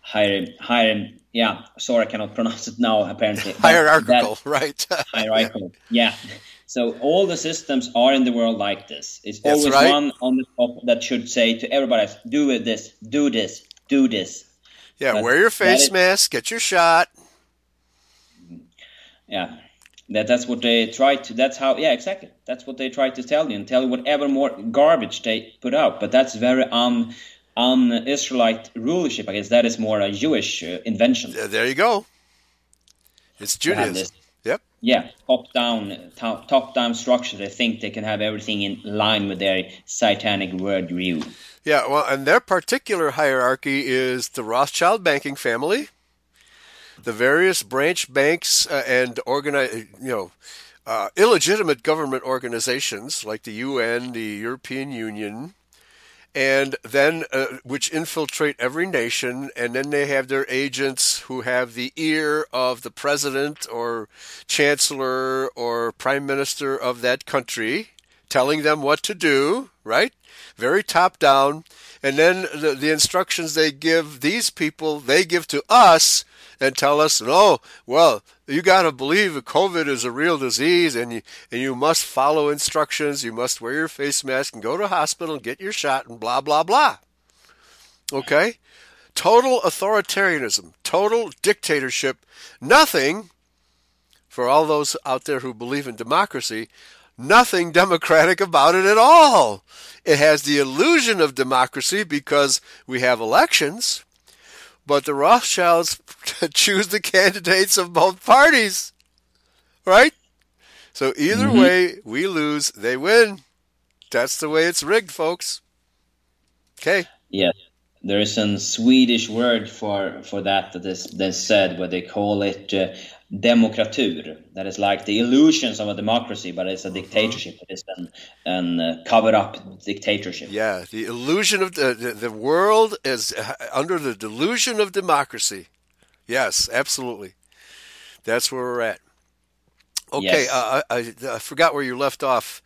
S2: higher, higher. Yeah, sorry, I cannot pronounce it now. Apparently,
S1: hierarchical, that, right?
S2: hierarchical. yeah. So all the systems are in the world like this. It's That's always right. one on the top that should say to everybody, else, "Do this, do this, do this."
S1: Yeah, wear your face mask, get your shot.
S2: Yeah, that that's what they try to. That's how. Yeah, exactly. That's what they try to tell you and tell you whatever more garbage they put out. But that's very un un Israelite rulership. I guess that is more a Jewish uh, invention.
S1: Yeah, there you go. It's Judaism. Yep.
S2: Yeah, top down, top, top down structure. They think they can have everything in line with their satanic worldview.
S1: Yeah, well, and their particular hierarchy is the Rothschild banking family the various branch banks uh, and organize, you know, uh, illegitimate government organizations like the UN, the European Union, and then uh, which infiltrate every nation, and then they have their agents who have the ear of the president or chancellor or prime minister of that country, telling them what to do. Right, very top down, and then the, the instructions they give these people, they give to us and tell us, no, well, you got to believe COVID is a real disease and you, and you must follow instructions. You must wear your face mask and go to hospital and get your shot and blah, blah, blah. Okay? Total authoritarianism, total dictatorship, nothing, for all those out there who believe in democracy, nothing democratic about it at all. It has the illusion of democracy because we have elections but the Rothschilds choose the candidates of both parties, right? So either mm-hmm. way, we lose, they win. That's the way it's rigged, folks. Okay.
S2: Yes, there is a Swedish word for for that that is that's said, where they call it uh, demokratur. That is like the illusions of a democracy, but it's a dictatorship. It is an, an uh, covered up dictatorship.
S1: Yeah, the illusion of the, the, the world is uh, under the delusion of democracy. Yes, absolutely. That's where we're at. Okay, yes. uh, I, I, I, forgot where you left off.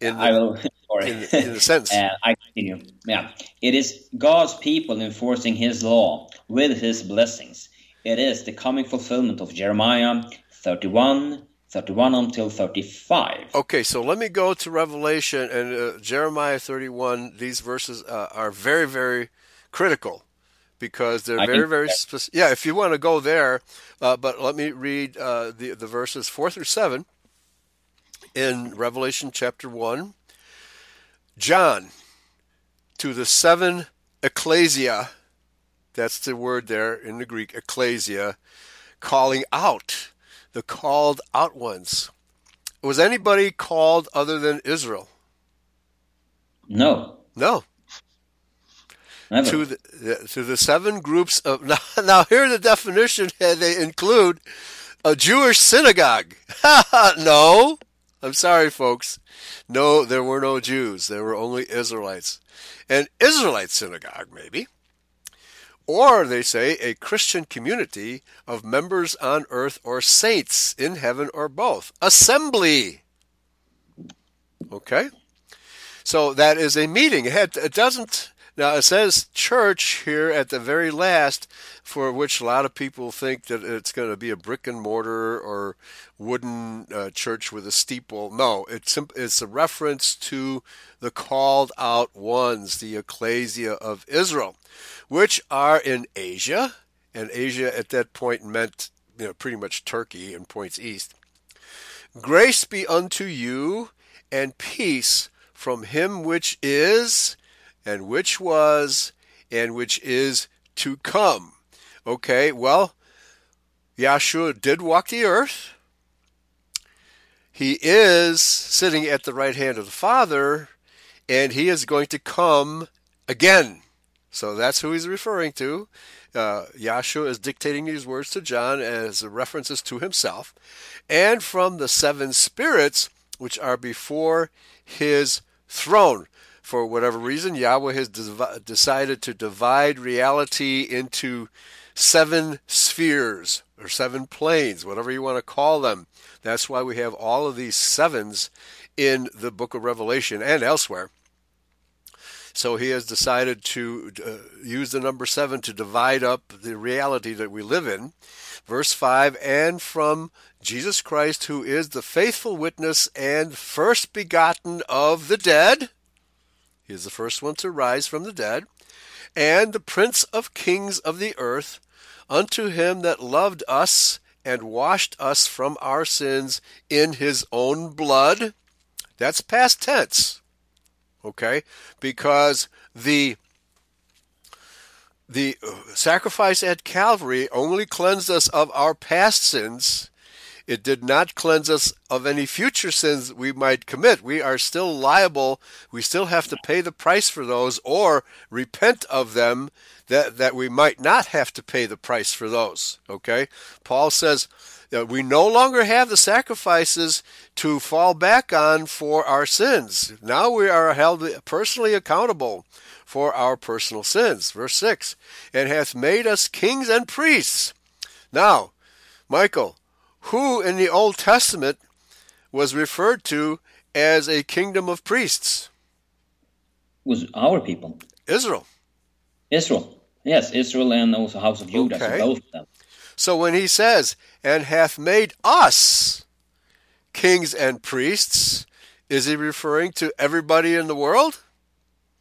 S2: In the, I will.
S1: In, in the sentence. uh,
S2: I continue. Yeah, it is God's people enforcing His law with His blessings it is the coming fulfillment of Jeremiah 31, 31 until 35.
S1: Okay, so let me go to Revelation and uh, Jeremiah 31. These verses uh, are very, very critical because they're I very, very specific. Yeah, if you want to go there, uh, but let me read uh, the, the verses 4 through 7 in Revelation chapter 1. John, to the seven ecclesia that's the word there in the Greek, ecclesia, calling out, the called out ones. Was anybody called other than Israel?
S2: No.
S1: No.
S2: Never.
S1: To the, to the seven groups of now, now here the definition they include a Jewish synagogue. no, I'm sorry, folks. No, there were no Jews. There were only Israelites. An Israelite synagogue, maybe or they say a Christian community of members on earth or saints in heaven or both. Assembly. Okay? So that is a meeting. It, doesn't Now it says church here at the very last, for which a lot of people think that it's going to be a brick and mortar or wooden uh, church with a steeple. No, it's it's a reference to the called out ones, the ecclesia of Israel, which are in Asia, and Asia at that point meant you know pretty much Turkey and points east. Grace be unto you and peace from him which is and which was and which is to come. Okay, well, Yahshua did walk the earth. He is sitting at the right hand of the Father, and he is going to come again. So that's who he's referring to. Uh, Yahshua is dictating these words to John as references to himself. And from the seven spirits which are before his throne. For whatever reason, Yahweh has decided to divide reality into seven spheres or seven planes, whatever you want to call them. That's why we have all of these sevens in the book of Revelation and elsewhere. So he has decided to uh, use the number seven to divide up the reality that we live in. Verse 5 And from Jesus Christ, who is the faithful witness and first begotten of the dead, he is the first one to rise from the dead, and the Prince of kings of the earth, unto him that loved us and washed us from our sins in his own blood. That's past tense. Okay? Because the the sacrifice at Calvary only cleansed us of our past sins it did not cleanse us of any future sins we might commit. We are still liable. We still have to pay the price for those or repent of them that, that we might not have to pay the price for those. Okay? Paul says, we no longer have the sacrifices to fall back on for our sins. Now we are held personally accountable for our personal sins. Verse 6 And hath made us kings and priests. Now, Michael, who in the Old Testament was referred to as a kingdom of priests?
S2: Was our people.
S1: Israel.
S2: Israel. Yes, Israel and also House of Judah. Okay. So both of them.
S1: So when he says, and hath made us kings and priests, is he referring to everybody in the world?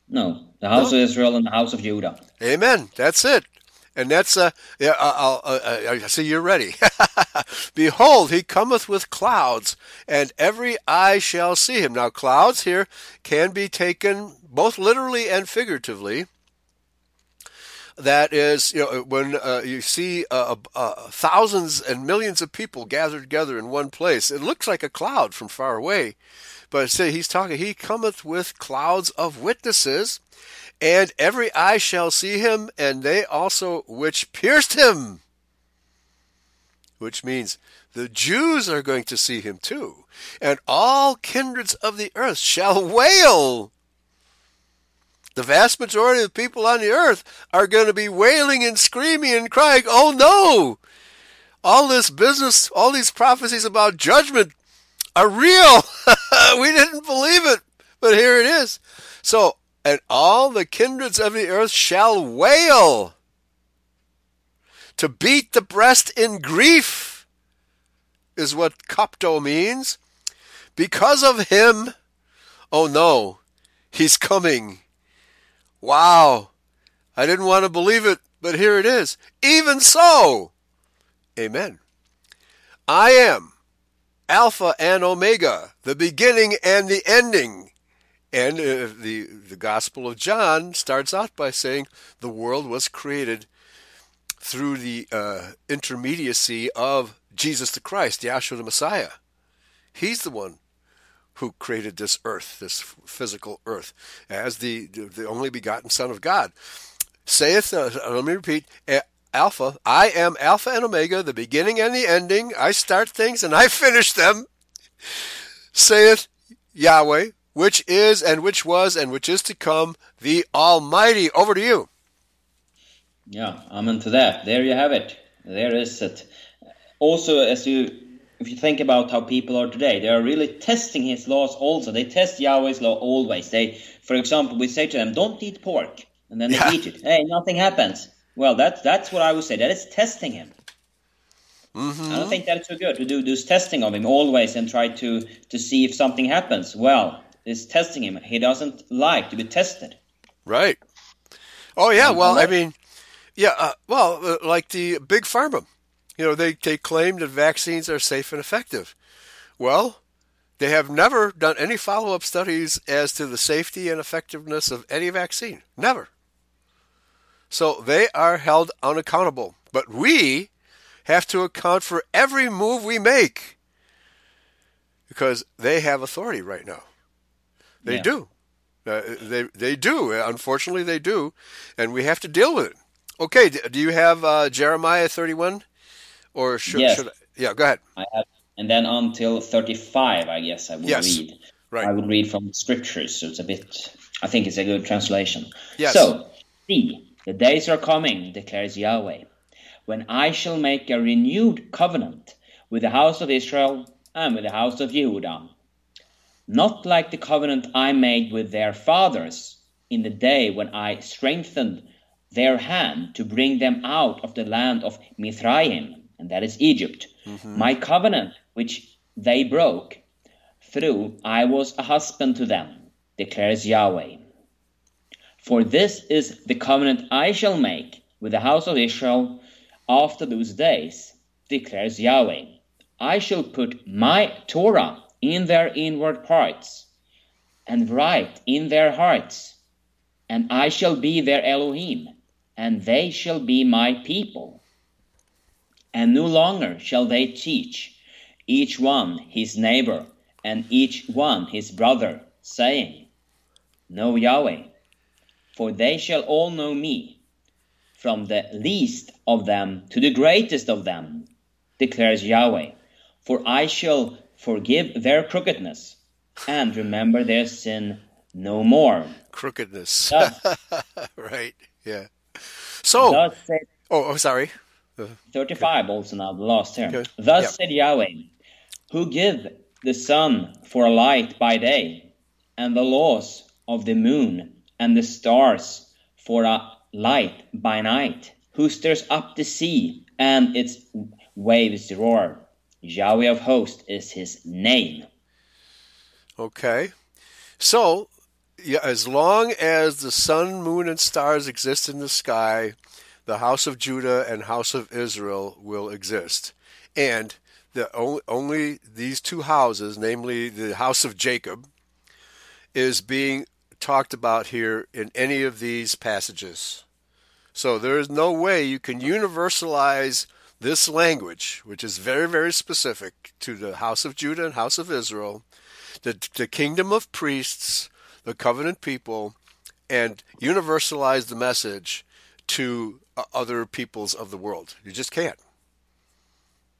S2: No, the house no. of Israel and the house of Judah.
S1: Amen. That's it. And that's uh, yeah. I'll, uh, I see you're ready. Behold, he cometh with clouds, and every eye shall see him. Now, clouds here can be taken both literally and figuratively. That is, you know, when uh, you see uh, uh, thousands and millions of people gathered together in one place, it looks like a cloud from far away. But say he's talking, he cometh with clouds of witnesses and every eye shall see him, and they also which pierced him. Which means the Jews are going to see him too, and all kindreds of the earth shall wail. The vast majority of people on the earth are going to be wailing and screaming and crying, Oh no! All this business, all these prophecies about judgment are real. we didn't believe it, but here it is. So and all the kindreds of the earth shall wail. To beat the breast in grief is what kopto means. Because of him, oh no, he's coming. Wow, I didn't want to believe it, but here it is. Even so, amen. I am Alpha and Omega, the beginning and the ending, and uh, the, the Gospel of John starts out by saying the world was created through the uh, intermediacy of Jesus the Christ, Yahshua the Messiah. He's the one who created this earth, this physical earth, as the, the only begotten Son of God. Saith, uh, let me repeat, Alpha, I am Alpha and Omega, the beginning and the ending. I start things and I finish them. Saith Yahweh, which is and which was and which is to come, the Almighty. Over to you.
S2: Yeah, I'm into that. There you have it. There is it. Also, as you, if you think about how people are today, they are really testing His laws. Also, they test Yahweh's law always. They, for example, we say to them, "Don't eat pork." and then they yeah. eat it. Hey, nothing happens. Well, that's that's what I would say. That is testing him. Mm-hmm. I don't think that's so good to do this testing of him always and try to to see if something happens. Well, it's testing him. He doesn't like to be tested.
S1: Right. Oh yeah. Well, I mean, yeah. Uh, well, uh, like the big pharma, you know, they they claim that vaccines are safe and effective. Well, they have never done any follow up studies as to the safety and effectiveness of any vaccine. Never. So they are held unaccountable. But we have to account for every move we make because they have authority right now. They yeah. do. Uh, they they do. Unfortunately, they do, and we have to deal with it. Okay. Do you have uh, Jeremiah thirty one, or should,
S2: yes.
S1: should I, yeah? Go ahead.
S2: I have and then until 35 i guess i would yes. read right. i would read from the scriptures so it's a bit i think it's a good translation yes. so see the days are coming declares yahweh when i shall make a renewed covenant with the house of israel and with the house of judah not like the covenant i made with their fathers in the day when i strengthened their hand to bring them out of the land of mitsrayim and that is egypt mm-hmm. my covenant which they broke, through I was a husband to them, declares Yahweh. For this is the covenant I shall make with the house of Israel after those days, declares Yahweh. I shall put my Torah in their inward parts, and write in their hearts, and I shall be their Elohim, and they shall be my people. And no longer shall they teach each one his neighbor, and each one his brother, saying, Know Yahweh, for they shall all know me, from the least of them to the greatest of them, declares Yahweh. For I shall forgive their crookedness, and remember their sin no more.
S1: Crookedness. right, yeah. So, oh, oh, sorry.
S2: 35 also now, the last term. Okay. Thus yep. said Yahweh, who give the sun for a light by day, and the laws of the moon and the stars for a light by night, who stirs up the sea and its waves roar. Yahweh of hosts is his name.
S1: Okay. So, yeah, as long as the sun, moon, and stars exist in the sky, the house of Judah and house of Israel will exist. And the only, only these two houses, namely the house of Jacob, is being talked about here in any of these passages. So there is no way you can universalize this language, which is very, very specific to the house of Judah and house of Israel, the, the kingdom of priests, the covenant people, and universalize the message to other peoples of the world. You just can't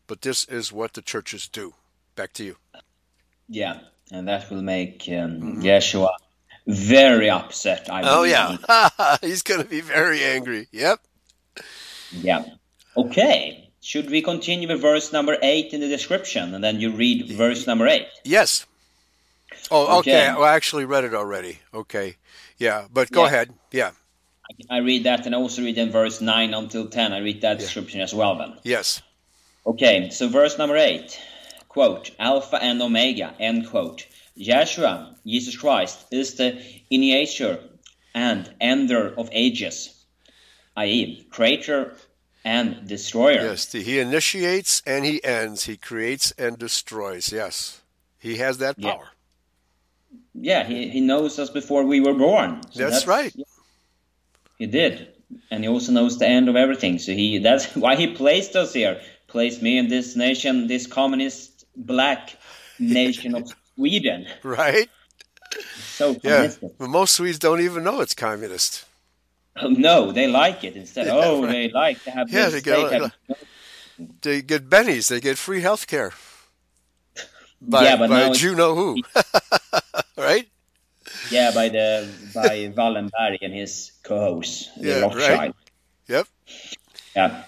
S1: but this is what the churches do. Back to you.
S2: Yeah, and that will make um, mm-hmm. Yeshua very upset.
S1: I oh yeah, he's going to be very angry. Yep.
S2: Yeah. Okay. Should we continue with verse number eight in the description, and then you read verse number eight?
S1: Yes. Oh, okay. okay. Well, I actually read it already. Okay. Yeah, but go yeah. ahead. Yeah.
S2: I read that, and I also read in verse nine until ten. I read that yeah. description as well. Then.
S1: Yes.
S2: Okay, so verse number eight, quote, Alpha and Omega, end quote. Yeshua, Jesus Christ, is the initiator and ender of ages, i.e., creator and destroyer.
S1: Yes, he initiates and he ends. He creates and destroys. Yes, he has that power.
S2: Yeah, yeah he, he knows us before we were born.
S1: So that's, that's right.
S2: He did, and he also knows the end of everything. So he that's why he placed us here placed me in this nation, this communist black nation of Sweden.
S1: Right.
S2: So
S1: yeah, most Swedes don't even know it's communist.
S2: Oh, no, they like it instead. Yeah, oh, right. they like to have. Yeah, they get. Have...
S1: They get bennies. They get free health care. By, yeah, but by you know who, right?
S2: Yeah, by the by Wallenberg and his co-host, yeah, Rothschild. Right.
S1: Yep.
S2: Yeah.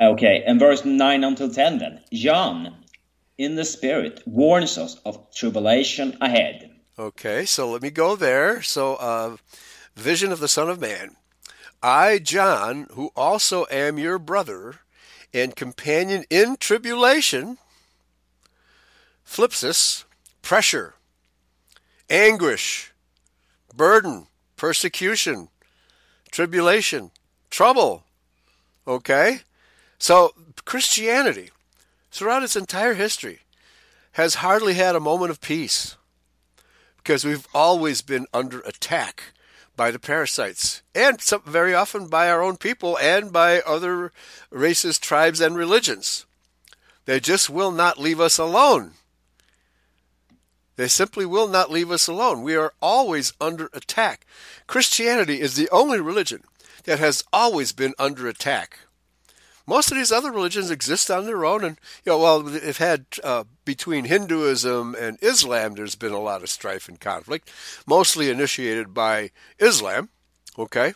S2: Okay, and verse 9 until 10 then. John, in the Spirit, warns us of tribulation ahead.
S1: Okay, so let me go there. So, uh, vision of the Son of Man, I, John, who also am your brother and companion in tribulation, thlipsis, pressure, anguish, burden, persecution, tribulation, trouble. Okay? So, Christianity, throughout its entire history, has hardly had a moment of peace because we've always been under attack by the parasites and some, very often by our own people and by other races, tribes, and religions. They just will not leave us alone. They simply will not leave us alone. We are always under attack. Christianity is the only religion that has always been under attack. Most of these other religions exist on their own, and you know, well, they've had uh, between Hinduism and Islam, there's been a lot of strife and conflict, mostly initiated by Islam. Okay,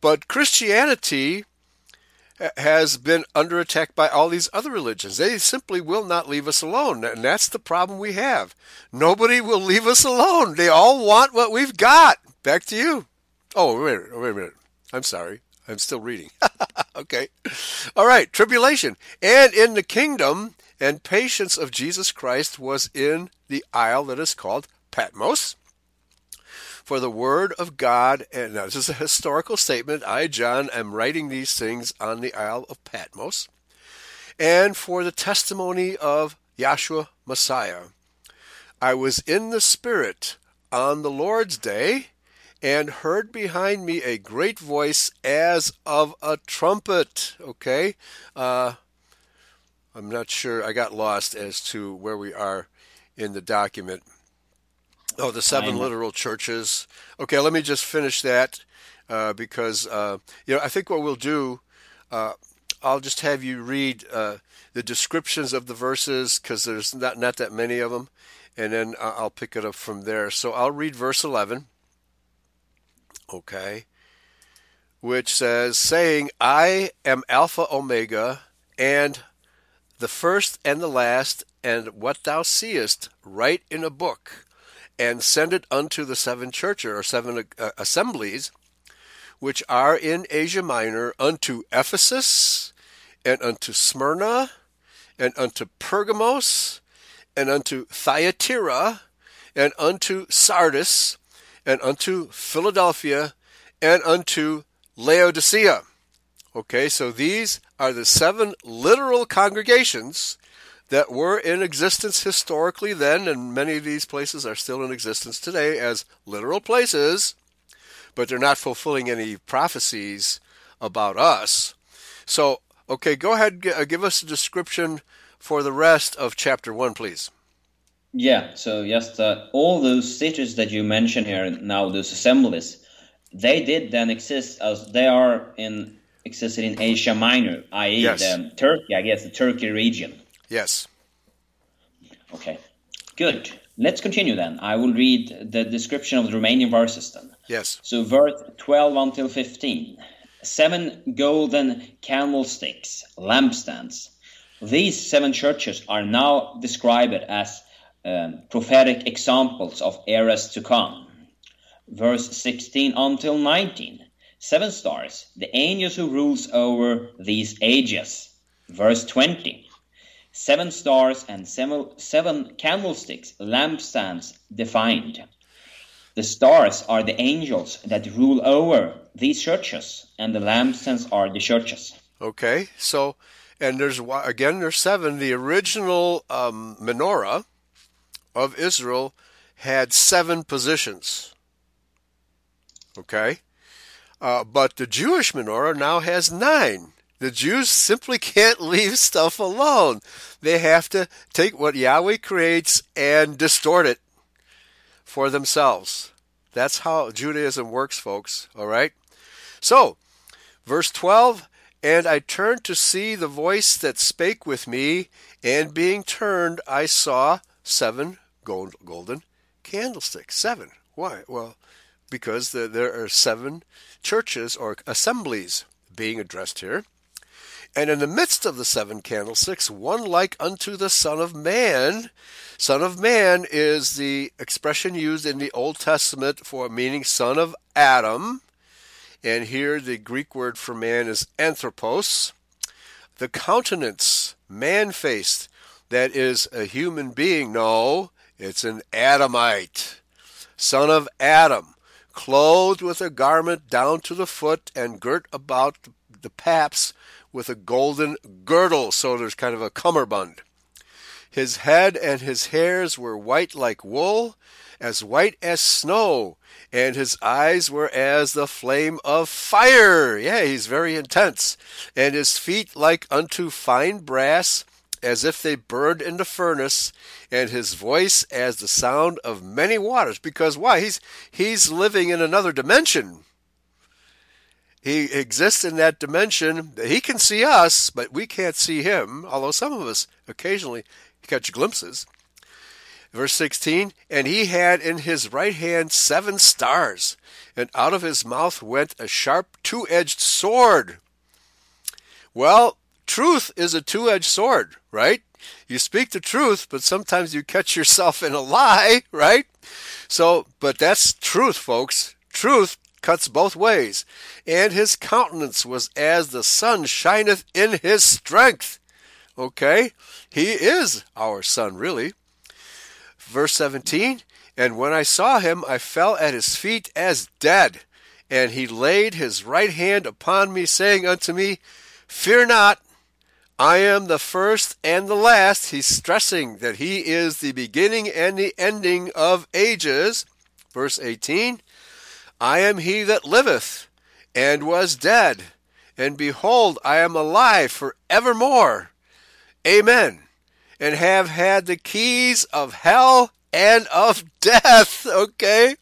S1: but Christianity has been under attack by all these other religions. They simply will not leave us alone. And that's the problem we have. Nobody will leave us alone. They all want what we've got. Back to you. Oh, wait a minute. Wait a minute. I'm sorry. I'm still reading. okay. All right. Tribulation. And in the kingdom and patience of Jesus Christ was in the isle that is called Patmos for the word of God, and now this is a historical statement. I, John, am writing these things on the Isle of Patmos, and for the testimony of Yahshua Messiah. I was in the Spirit on the Lord's day, and heard behind me a great voice as of a trumpet. Okay? Uh, I'm not sure. I got lost as to where we are in the document. Oh, the seven literal churches. Okay, let me just finish that uh, because uh, you know I think what we'll do. Uh, I'll just have you read uh, the descriptions of the verses because there's not not that many of them, and then I'll pick it up from there. So I'll read verse eleven. Okay, which says, "Saying, I am Alpha Omega, and the first and the last, and what thou seest, write in a book." And send it unto the seven churches or seven uh, assemblies which are in Asia Minor unto Ephesus and unto Smyrna and unto Pergamos and unto Thyatira and unto Sardis and unto Philadelphia and unto Laodicea. Okay, so these are the seven literal congregations that were in existence historically then, and many of these places are still in existence today as literal places, but they're not fulfilling any prophecies about us. So, okay, go ahead, uh, give us a description for the rest of chapter 1, please.
S2: Yeah, so just uh, all those cities that you mentioned here now, those assemblies, they did then exist as they are in existed in Asia Minor, i.e., yes. Turkey, I guess the Turkey region.
S1: Yes.
S2: Okay. Good. Let's continue then. I will read the description of the Romanian verses then.
S1: Yes.
S2: So verse 12 until 15. Seven golden candlesticks, lampstands. These seven churches are now described as um, prophetic examples of eras to come. Verse 16 until 19. Seven stars, the angels who rules over these ages. Verse 20 seven stars and seven candlesticks, lampstands defined. The stars are the angels that rule over these churches, and the lampstands are the churches.
S1: Okay, so and there's again there's seven. The original um, menorah of Israel had seven positions. Okay, uh, but the Jewish menorah now has nine. The Jews simply can't leave stuff alone. They have to take what Yahweh creates and distort it for themselves. That's how Judaism works, folks. All right? So, verse 12 And I turned to see the voice that spake with me, and being turned, I saw seven gold, golden candlesticks. Seven. Why? Well, because there are seven churches or assemblies being addressed here. And in the midst of the seven candlesticks, one like unto the Son of Man. Son of Man is the expression used in the Old Testament for meaning son of Adam. And here the Greek word for man is anthropos. The countenance, man faced, that is a human being. No, it's an Adamite, son of Adam, clothed with a garment down to the foot and girt about the paps with a golden girdle. So there's kind of a cummerbund. His head and his hairs were white like wool, as white as snow, and his eyes were as the flame of fire. Yeah, he's very intense. And his feet like unto fine brass, as if they burned in the furnace, and his voice as the sound of many waters. Because why? He's he's living in another dimension. He exists in that dimension. He can see us, but we can't see him, although some of us occasionally catch glimpses. Verse 16, and he had in his right hand seven stars, and out of his mouth went a sharp two edged sword. Well, truth is a two edged sword, right? You speak the truth, but sometimes you catch yourself in a lie, right? So, but that's truth, folks. Truth cuts both ways. And his countenance was as the sun shineth in his strength. Okay? He is our son, really. Verse 17 And when I saw him, I fell at his feet as dead. And he laid his right hand upon me, saying unto me, Fear not, I am the first and the last. He's stressing that he is the beginning and the ending of ages. Verse 18 I am he that liveth and was dead, and behold, I am alive for evermore. Amen. And have had the keys of hell and of death. Okay?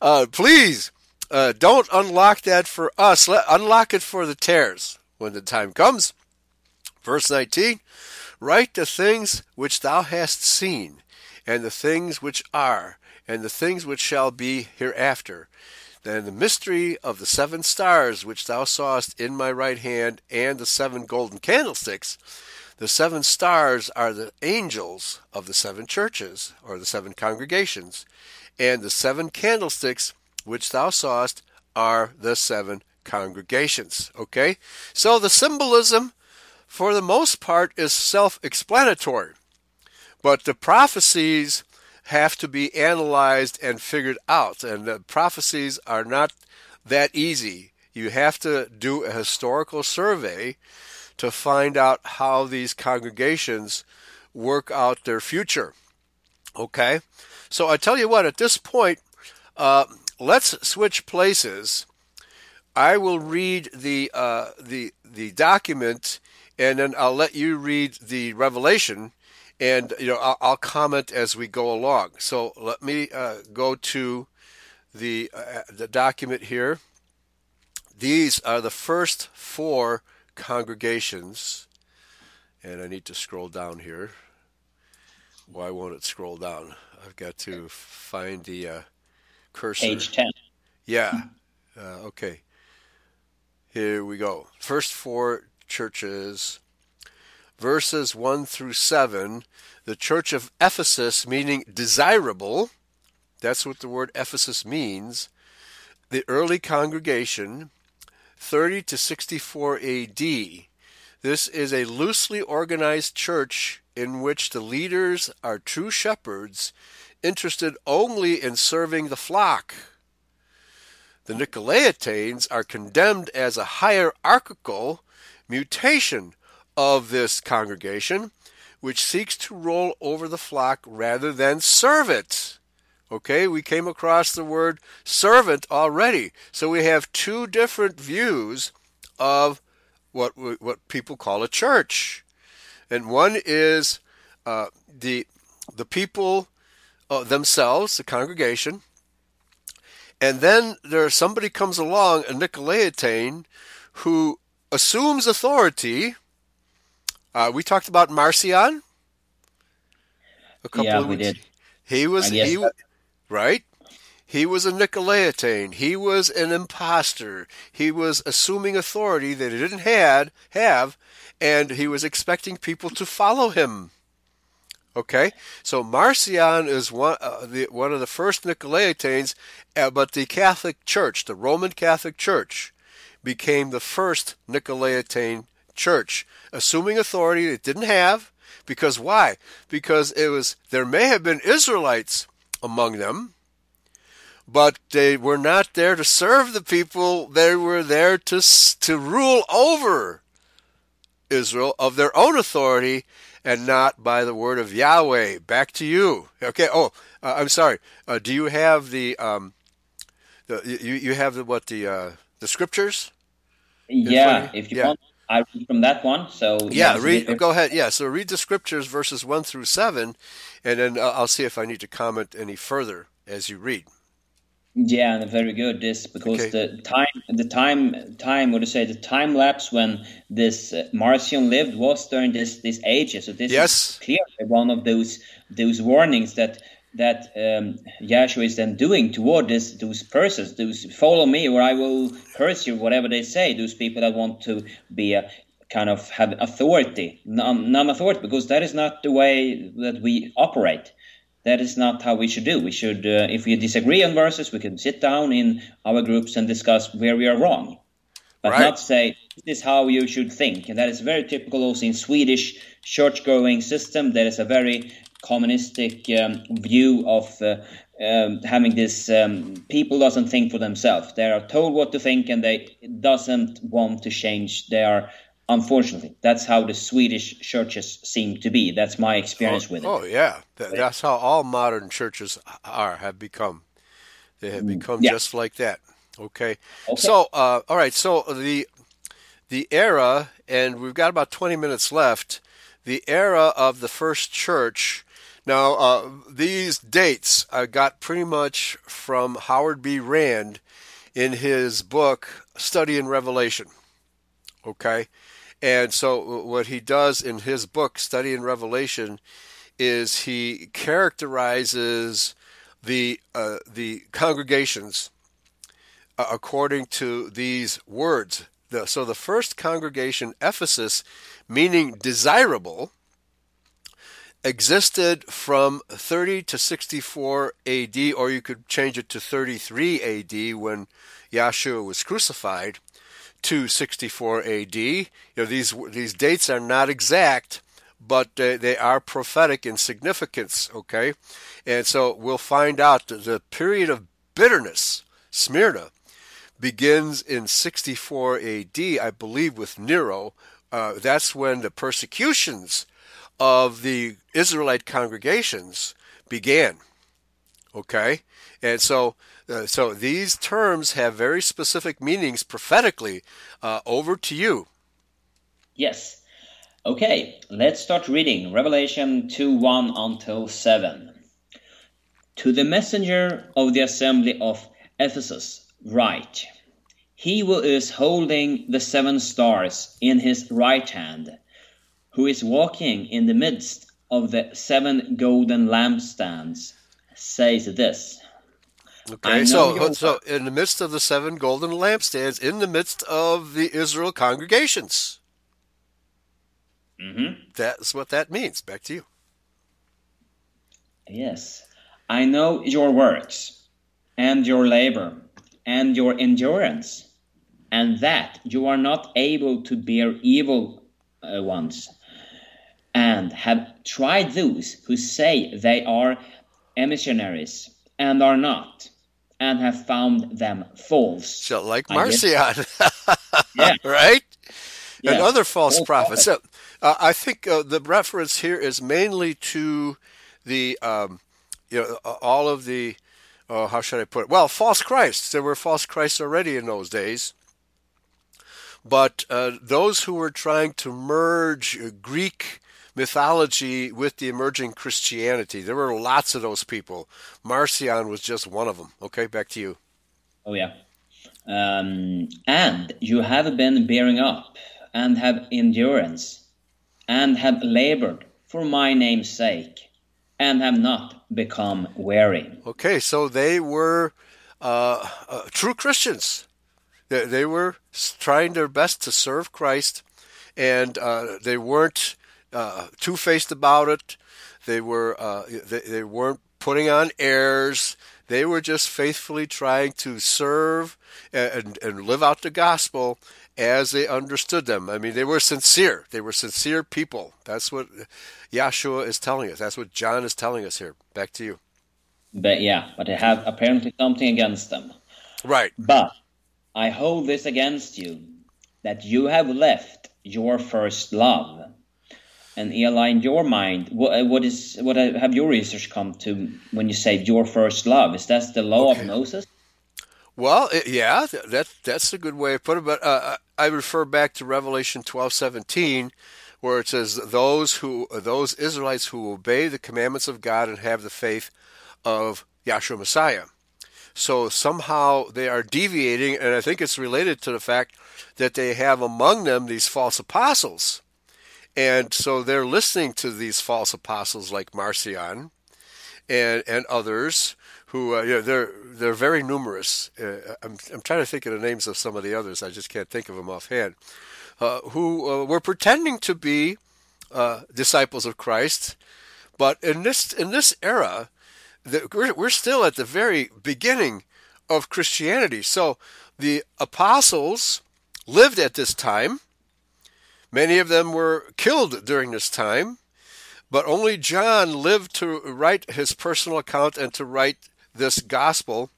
S1: Uh, please uh, don't unlock that for us. Let, unlock it for the tares when the time comes. Verse 19 Write the things which thou hast seen, and the things which are, and the things which shall be hereafter. Then the mystery of the seven stars which thou sawest in my right hand, and the seven golden candlesticks. The seven stars are the angels of the seven churches, or the seven congregations, and the seven candlesticks which thou sawest are the seven congregations. Okay? So the symbolism, for the most part, is self explanatory. But the prophecies have to be analyzed and figured out, and the prophecies are not that easy. You have to do a historical survey to find out how these congregations work out their future. Okay? So I tell you what, at this point, uh, let's switch places. I will read the uh, the the document, and then I'll let you read the revelation, and you know I'll, I'll comment as we go along. So let me uh, go to the uh, the document here. These are the first four congregations, and I need to scroll down here. Why won't it scroll down? I've got to find the uh, cursor.
S2: Page 10.
S1: Yeah. Uh, okay. Here we go. First four churches, verses 1 through 7. The church of Ephesus, meaning desirable. That's what the word Ephesus means. The early congregation, 30 to 64 AD. This is a loosely organized church in which the leaders are true shepherds interested only in serving the flock. The Nicolaitanes are condemned as a hierarchical mutation of this congregation, which seeks to roll over the flock rather than serve it. Okay, we came across the word servant already. So we have two different views of what what people call a church, and one is uh, the the people uh, themselves, the congregation, and then there somebody comes along, a Nicolaitan, who assumes authority. Uh, we talked about Marcion.
S2: A couple yeah, of we did.
S1: He was he. That- right? He was a Nicolaitan. He was an impostor. He was assuming authority that he didn't had have, and he was expecting people to follow him. Okay, so Marcion is one uh, the, one of the first Nicolaitanes, uh, but the Catholic Church, the Roman Catholic Church, became the first Nicolaitan church, assuming authority it didn't have. Because why? Because it was there may have been Israelites among them, but they were not there to serve the people. They were there to to rule over Israel of their own authority and not by the word of Yahweh. Back to you. Okay. Oh, uh, I'm sorry. Uh, do you have the um, the you you have the what the uh, the scriptures?
S2: Yeah. If you yeah. want, I read from that one. So
S1: yeah, read. Go ahead. Yeah. So read the scriptures, verses one through seven, and then uh, I'll see if I need to comment any further as you read.
S2: Yeah, very good. This because okay. the time, the time, time. What to say? The time lapse when this uh, Marcion lived was during this this age. So this yes. is clearly one of those those warnings that that um, Yahshua is then doing toward this those persons. Those follow me, or I will curse you. Whatever they say, those people that want to be a kind of have authority, non authority, because that is not the way that we operate that is not how we should do. We should, uh, if we disagree on verses, we can sit down in our groups and discuss where we are wrong, but right. not say this is how you should think. And that is very typical also in Swedish church-going system. There is a very communistic um, view of uh, um, having this um, people doesn't think for themselves. They are told what to think and they doesn't want to change. They are Unfortunately, that's how the Swedish churches seem to be. That's my experience
S1: oh,
S2: with it.
S1: Oh yeah, that's how all modern churches are have become. They have mm, become yeah. just like that. Okay. okay. So, uh, all right. So the the era, and we've got about twenty minutes left. The era of the first church. Now, uh, these dates I got pretty much from Howard B. Rand in his book Study in Revelation. Okay. And so, what he does in his book, Study in Revelation, is he characterizes the uh, the congregations uh, according to these words. So, the first congregation, Ephesus, meaning desirable, existed from 30 to 64 AD, or you could change it to 33 AD when Yahshua was crucified to 64 AD. You know, these these dates are not exact, but they, they are prophetic in significance. Okay, and so we'll find out that the period of bitterness, Smyrna, begins in 64 AD, I believe, with Nero. Uh, that's when the persecutions of the Israelite congregations began. Okay, and so uh, so these terms have very specific meanings prophetically. Uh, over to you.
S2: Yes. Okay, let's start reading Revelation 2 1 until 7. To the messenger of the assembly of Ephesus, write He who is holding the seven stars in his right hand, who is walking in the midst of the seven golden lampstands, says this
S1: Okay, so so in the midst of the seven golden lampstands, in the midst of the Israel congregations.
S2: Mm-hmm.
S1: That's what that means. Back to you.
S2: Yes, I know your works, and your labor, and your endurance, and that you are not able to bear evil uh, ones, and have tried those who say they are emissionaries and are not and have found them false.
S1: So, like Marcion, yeah. right? Yeah. And other false prophets. So, uh, I think uh, the reference here is mainly to the, um, you know, all of the, uh, how should I put it? Well, false Christs. There were false Christs already in those days. But uh, those who were trying to merge Greek mythology with the emerging Christianity. There were lots of those people. Marcion was just one of them. Okay, back to you.
S2: Oh, yeah. Um, and you have been bearing up and have endurance and have labored for my name's sake and have not become weary.
S1: Okay, so they were uh, uh, true Christians. They, they, were trying their best to serve Christ, and uh, they weren't uh, two faced about it. They were uh, they, they weren't putting on airs. They were just faithfully trying to serve and, and live out the gospel as they understood them. I mean, they were sincere. They were sincere people. That's what Yahshua is telling us. That's what John is telling us here. Back to you.
S2: But yeah, but they have apparently something against them.
S1: Right.
S2: But I hold this against you that you have left your first love. And Eli, in your mind, what, what is what have your research come to when you say your first love? Is that the law okay. of Moses?
S1: Well, yeah, that that's a good way of putting it. But uh, I refer back to Revelation twelve seventeen, where it says, "Those who those Israelites who obey the commandments of God and have the faith of Yahshua Messiah." So somehow they are deviating, and I think it's related to the fact that they have among them these false apostles, and so they're listening to these false apostles like Marcion and and others who uh, they're they're very numerous. Uh, I'm I'm trying to think of the names of some of the others. I just can't think of them offhand. Uh, who uh, were pretending to be uh, disciples of Christ, but in this in this era, the, we're we're still at the very beginning of Christianity. So the apostles lived at this time. Many of them were killed during this time, but only John lived to write his personal account and to write this gospel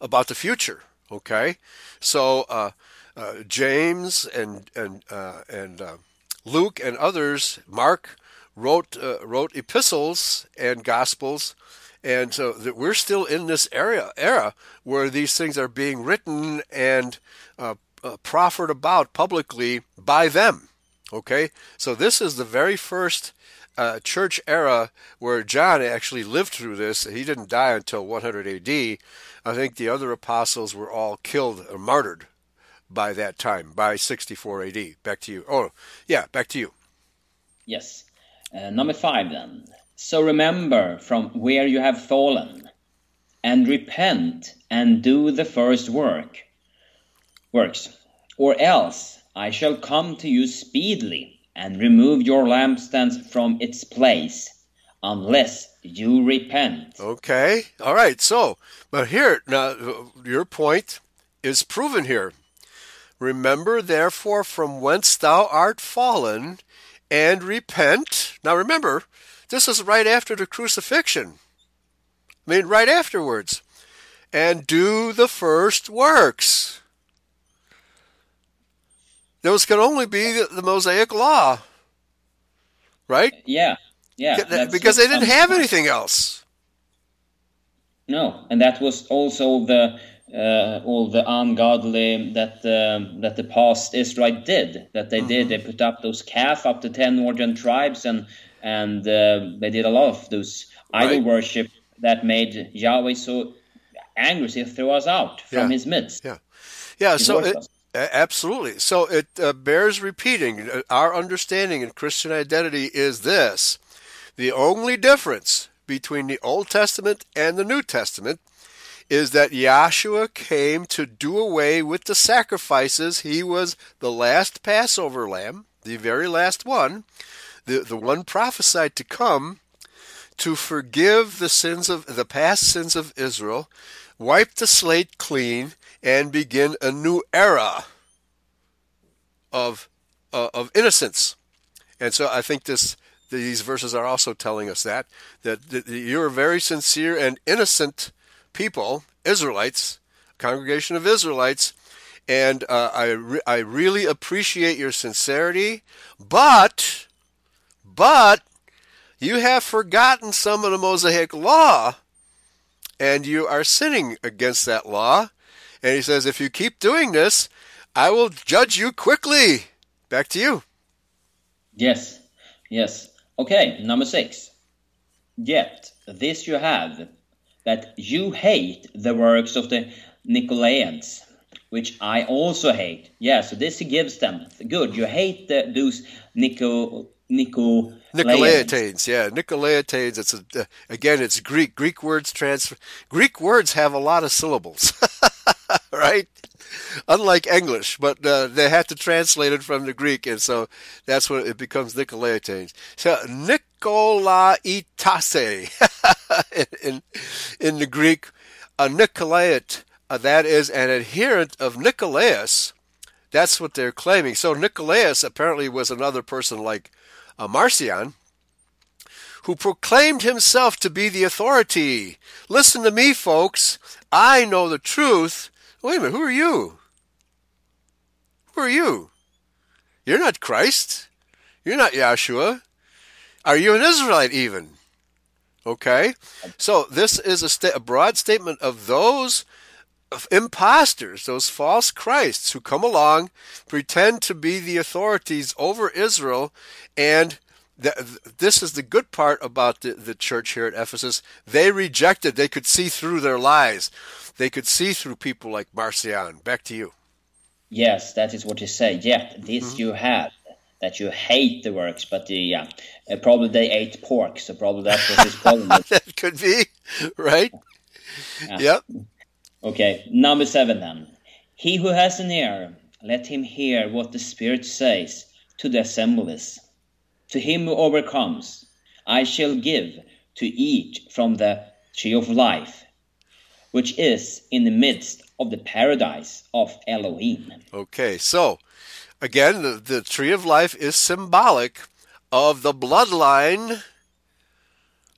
S1: about the future. Okay, so uh, uh, James and and uh, and uh, Luke and others, Mark wrote uh, wrote epistles and gospels, and so we're still in this era era where these things are being written and uh, proffered about publicly by them. Okay, so this is the very first uh, church era where John actually lived through this. He didn't die until 100 AD. I think the other apostles were all killed or martyred by that time, by 64 AD. Back to you. Oh, yeah, back to you.
S2: Yes. Uh, number five, then. So remember from where you have fallen, and repent and do the first work. Works. Or else I shall come to you speedily and remove your lampstands from its place unless you repent.
S1: Okay. All right. So, but here, now, your point is proven here. Remember, therefore, from whence thou art fallen, and repent. Now, remember, this is right after the crucifixion. I mean, right afterwards. And do the first works. Those can only be the, the Mosaic Law, right?
S2: Yeah, yeah.
S1: Because they didn't have anything else.
S2: No, and that was also the uh, all the ungodly that uh, that the past Israel did. That they mm-hmm. did. They put up those calf up to ten northern tribes, and and uh, they did a lot of those right. idol worship that made Yahweh so angry. He threw us out from
S1: yeah.
S2: His midst.
S1: Yeah, yeah. so it, Absolutely. So it uh, bears repeating. Uh, our understanding in Christian identity is this the only difference between the Old Testament and the New Testament is that Yahshua came to do away with the sacrifices. He was the last Passover lamb, the very last one, the, the one prophesied to come to forgive the sins of the past sins of Israel, wipe the slate clean, and begin a new era of uh, of innocence. And so I think this these verses are also telling us that that, that you're very sincere and innocent people, Israelites, congregation of Israelites, and uh, I re- I really appreciate your sincerity, but but you have forgotten some of the Mosaic law, and you are sinning against that law, and he says, if you keep doing this, I will judge you quickly. Back to you.
S2: Yes, yes. Okay, number six. Yet this you have, that you hate the works of the Nicolaitans, which I also hate. Yeah, so this he gives them. Good, you hate the, those Nico, Nico
S1: Nicolaitanes, yeah, Nicolaitanes. It's a, uh, again, it's Greek. Greek words transfer. Greek words have a lot of syllables. right? Unlike English, but uh, they had to translate it from the Greek, and so that's when it becomes Nicolaitanes. So Nikolaitase in, in the Greek, a Nicolait, uh, that is an adherent of Nicolaus. That's what they're claiming. So Nicolaus apparently was another person like uh, Marcion, who proclaimed himself to be the authority. Listen to me, folks. I know the truth. Wait a minute, who are you? Who are you? You're not Christ. You're not Yahshua. Are you an Israelite even? Okay? So this is a, sta- a broad statement of those imposters, those false Christs who come along, pretend to be the authorities over Israel, and this is the good part about the, the church here at Ephesus. They rejected, they could see through their lies. They could see through people like Marcion. Back to you.
S2: Yes, that is what you say. Yet this mm-hmm. you have that you hate the works, but the yeah, uh, probably they ate pork, so probably that was his problem.
S1: that could be right. Yeah. Yep.
S2: Okay, number seven then. He who has an ear, let him hear what the Spirit says to the assemblies. To him who overcomes, I shall give to eat from the tree of life, which is in the midst of the paradise of Elohim.
S1: Okay, so again, the, the tree of life is symbolic of the bloodline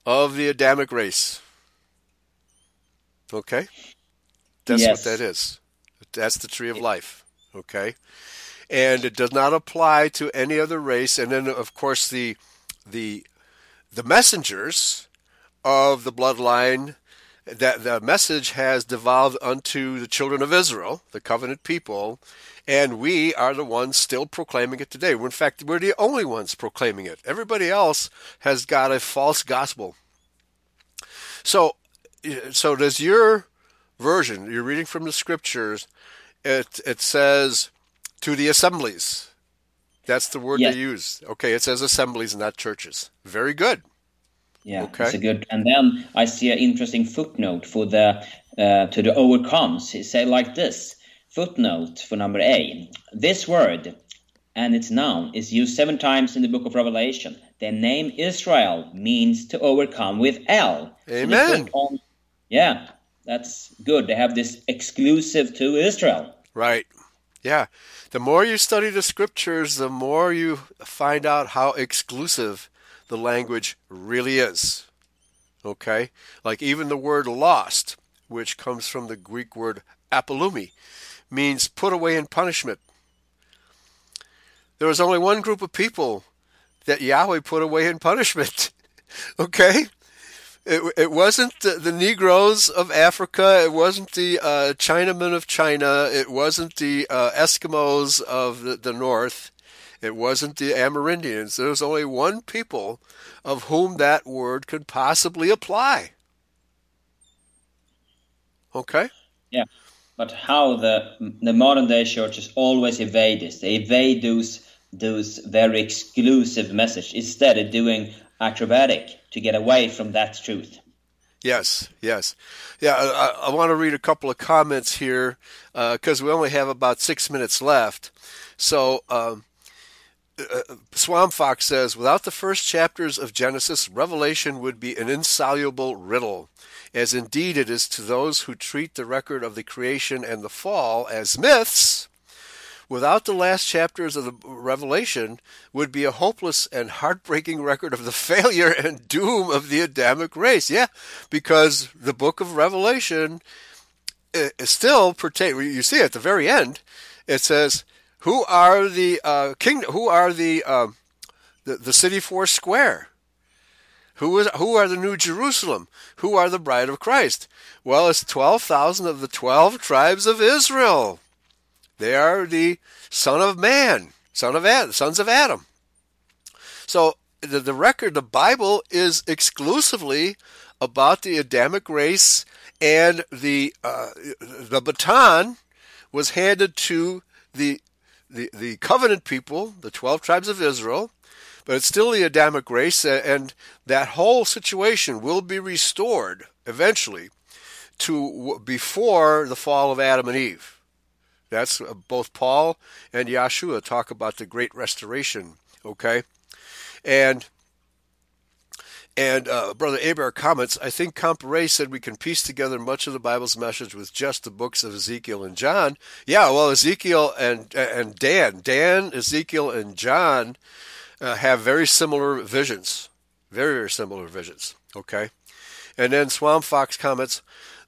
S1: of the Adamic race. Okay? That's yes. what that is. That's the tree of life. Okay? and it does not apply to any other race. And then, of course, the the the messengers of the bloodline that the message has devolved unto the children of Israel, the covenant people, and we are the ones still proclaiming it today. In fact, we're the only ones proclaiming it. Everybody else has got a false gospel. So, so does your version? You're reading from the scriptures. It it says to the assemblies. That's the word yes. they use. Okay, it says assemblies, not churches. Very good.
S2: Yeah, okay. it's a good. And then I see an interesting footnote for the uh, to the overcomes. It say like this: footnote for number A. This word and its noun is used seven times in the book of Revelation. The name Israel means to overcome with L.
S1: Amen.
S2: So on, yeah, that's good. They have this exclusive to Israel.
S1: Right. Yeah. The more you study the scriptures, the more you find out how exclusive the language really is. Okay? Like even the word lost, which comes from the Greek word apolumi, means put away in punishment. There was only one group of people that Yahweh put away in punishment. okay? It, it wasn't the, the, Negroes of Africa. It wasn't the uh, Chinamen of China. It wasn't the uh, Eskimos of the, the North. It wasn't the Amerindians. There was only one people of whom that word could possibly apply. Okay?
S2: Yeah. But how the the modern day churches always evade this. They evade those those very exclusive message instead of doing acrobatic to get away from that truth.
S1: Yes, yes. Yeah, I, I want to read a couple of comments here because uh, we only have about six minutes left. So, um, uh, Swamp Fox says, without the first chapters of Genesis, Revelation would be an insoluble riddle, as indeed it is to those who treat the record of the creation and the fall as myths without the last chapters of the Revelation, would be a hopeless and heartbreaking record of the failure and doom of the Adamic race. Yeah, because the book of Revelation uh, still pertains. You see at the very end, it says, "Who are the uh, kingdom? Who are the, uh, the the city four square?" Who, is, who are the New Jerusalem? Who are the bride of Christ? Well, it's 12,000 of the 12 tribes of Israel. They are the son of man, son of Adam, sons of Adam. So the, the record, the Bible is exclusively about the Adamic race, and the uh, the baton was handed to the, the the covenant people, the twelve tribes of Israel, but it's still the Adamic race, and that whole situation will be restored eventually to before the fall of Adam and Eve. That's uh, both Paul and Yeshua talk about the great restoration. Okay, and and uh, Brother Aber comments, I think Compare said we can piece together much of the Bible's message with just the books of Ezekiel and John. Yeah, well, Ezekiel and and Dan, Dan, Ezekiel, and John uh, have very similar visions, very very similar visions. Okay, and then Swamp Fox comments,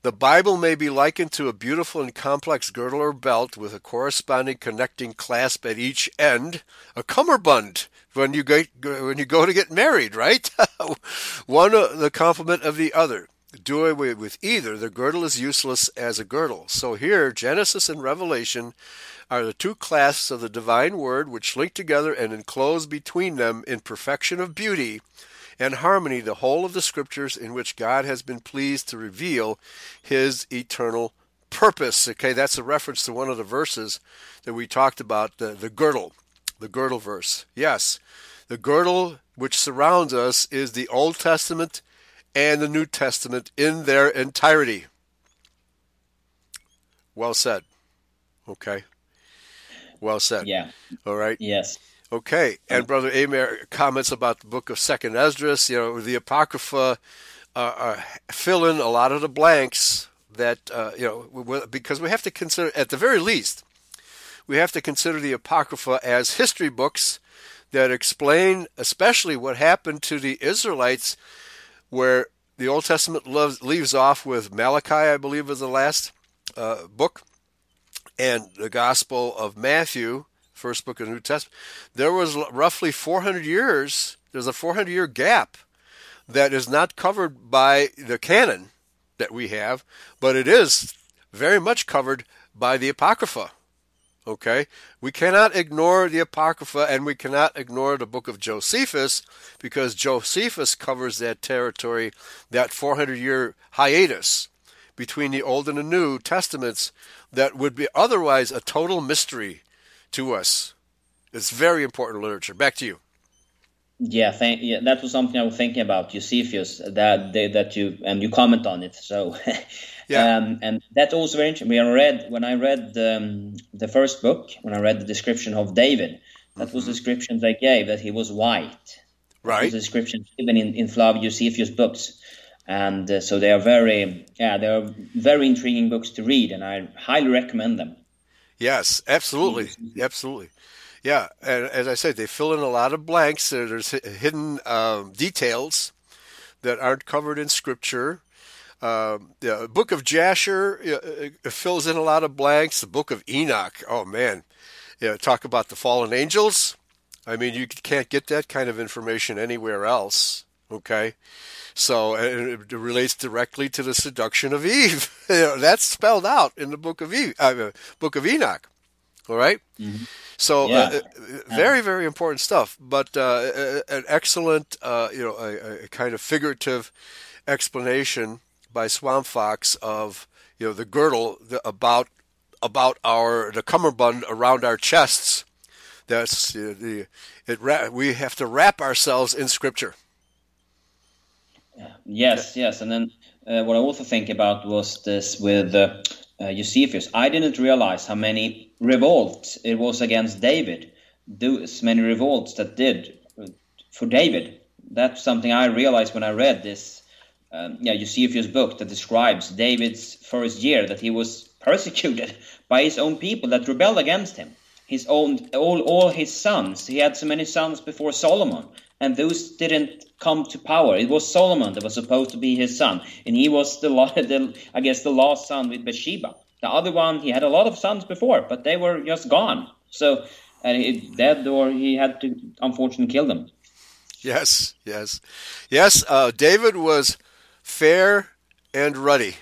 S1: the Bible may be likened to a beautiful and complex girdle or belt with a corresponding connecting clasp at each end, a cummerbund when you go when you go to get married, right? One uh, the complement of the other. Do away with either. The girdle is useless as a girdle. So here, Genesis and Revelation are the two clasps of the divine word which link together and enclose between them in perfection of beauty and harmony the whole of the scriptures in which God has been pleased to reveal his eternal purpose. Okay, that's a reference to one of the verses that we talked about, the, the girdle, the girdle verse. Yes, the girdle which surrounds us is the Old Testament and the New Testament in their entirety. Well said. Okay. Well said.
S2: Yeah.
S1: All right.
S2: Yes.
S1: Okay, and Brother Amer comments about the book of Second Esdras. You know, the Apocrypha uh, uh, fill in a lot of the blanks that uh, you know because we have to consider, at the very least, we have to consider the Apocrypha as history books that explain, especially what happened to the Israelites, where the Old Testament loves, leaves off with Malachi, I believe, is the last uh, book, and the Gospel of Matthew first book of the New Testament, there was roughly 400 years, there's a 400 year gap that is not covered by the canon that we have, but it is very much covered by the Apocrypha. Okay? We cannot ignore the Apocrypha and we cannot ignore the book of Josephus because Josephus covers that territory, that 400 year hiatus between the Old and the New Testaments that would be otherwise a total mystery to us. It's very important literature. Back to you.
S2: Yeah, thank, yeah, that was something I was thinking about Eusebius that that you and you comment on it. So, yeah, um, and that's also very interesting. We read when I read um, the first book when I read the description of David. That mm-hmm. was the description they gave that he was white.
S1: Right.
S2: The description given in in Flavius Eusebius books, and uh, so they are very yeah they are very intriguing books to read, and I highly recommend them.
S1: Yes, absolutely, absolutely. Yeah, and as I said, they fill in a lot of blanks. There's hidden um, details that aren't covered in Scripture. Um, the Book of Jasher uh, fills in a lot of blanks. The Book of Enoch, oh man, yeah, talk about the fallen angels. I mean, you can't get that kind of information anywhere else. Okay, so it relates directly to the seduction of Eve. that's spelled out in the book of Eve, uh, book of Enoch. All right?
S2: mm-hmm.
S1: So uh, yeah. uh, very very important stuff, but uh, an excellent uh, you know a, a, kind of figurative explanation by Swamp Fox of you know the girdle the, about about our the cummerbund around our chests. That's the it. We have to wrap ourselves in Scripture.
S2: Yes, yes, and then uh, what I also think about was this with uh, uh, Eusebius. I didn't realize how many revolts it was against David. Those many revolts that did uh, for David. That's something I realized when I read this. Um, yeah, Eusebius' book that describes David's first year that he was persecuted by his own people that rebelled against him. His own all all his sons. He had so many sons before Solomon and those didn't come to power. It was Solomon that was supposed to be his son, and he was the, the I guess the last son with Bathsheba. The other one, he had a lot of sons before, but they were just gone. So and he dead, or he had to unfortunately kill them.
S1: Yes, yes, yes. Uh, David was fair and ruddy.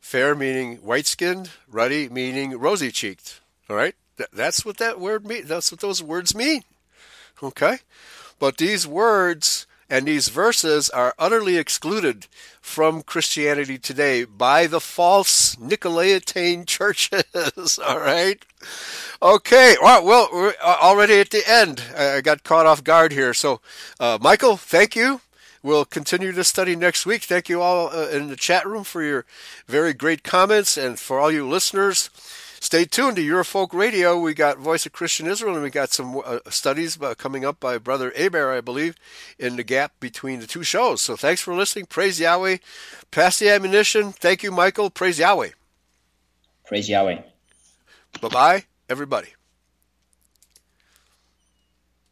S1: Fair meaning white skinned, ruddy meaning rosy cheeked. All right, that's what that word means. That's what those words mean. Okay? But these words and these verses are utterly excluded from Christianity today by the false Nicolaitan churches. All right. Okay. Well, we're already at the end. I got caught off guard here. So, uh, Michael, thank you. we'll continue to study next week. Thank you all uh, in the chat room for your very great comments, and for all you listeners. Stay tuned to Eurofolk Radio. We got Voice of Christian Israel, and we got some uh, studies uh, coming up by Brother Aber, I believe, in the gap between the two shows. So thanks for listening. Praise Yahweh. Pass the ammunition. Thank you, Michael. Praise Yahweh.
S2: Praise Yahweh.
S1: Bye bye, everybody.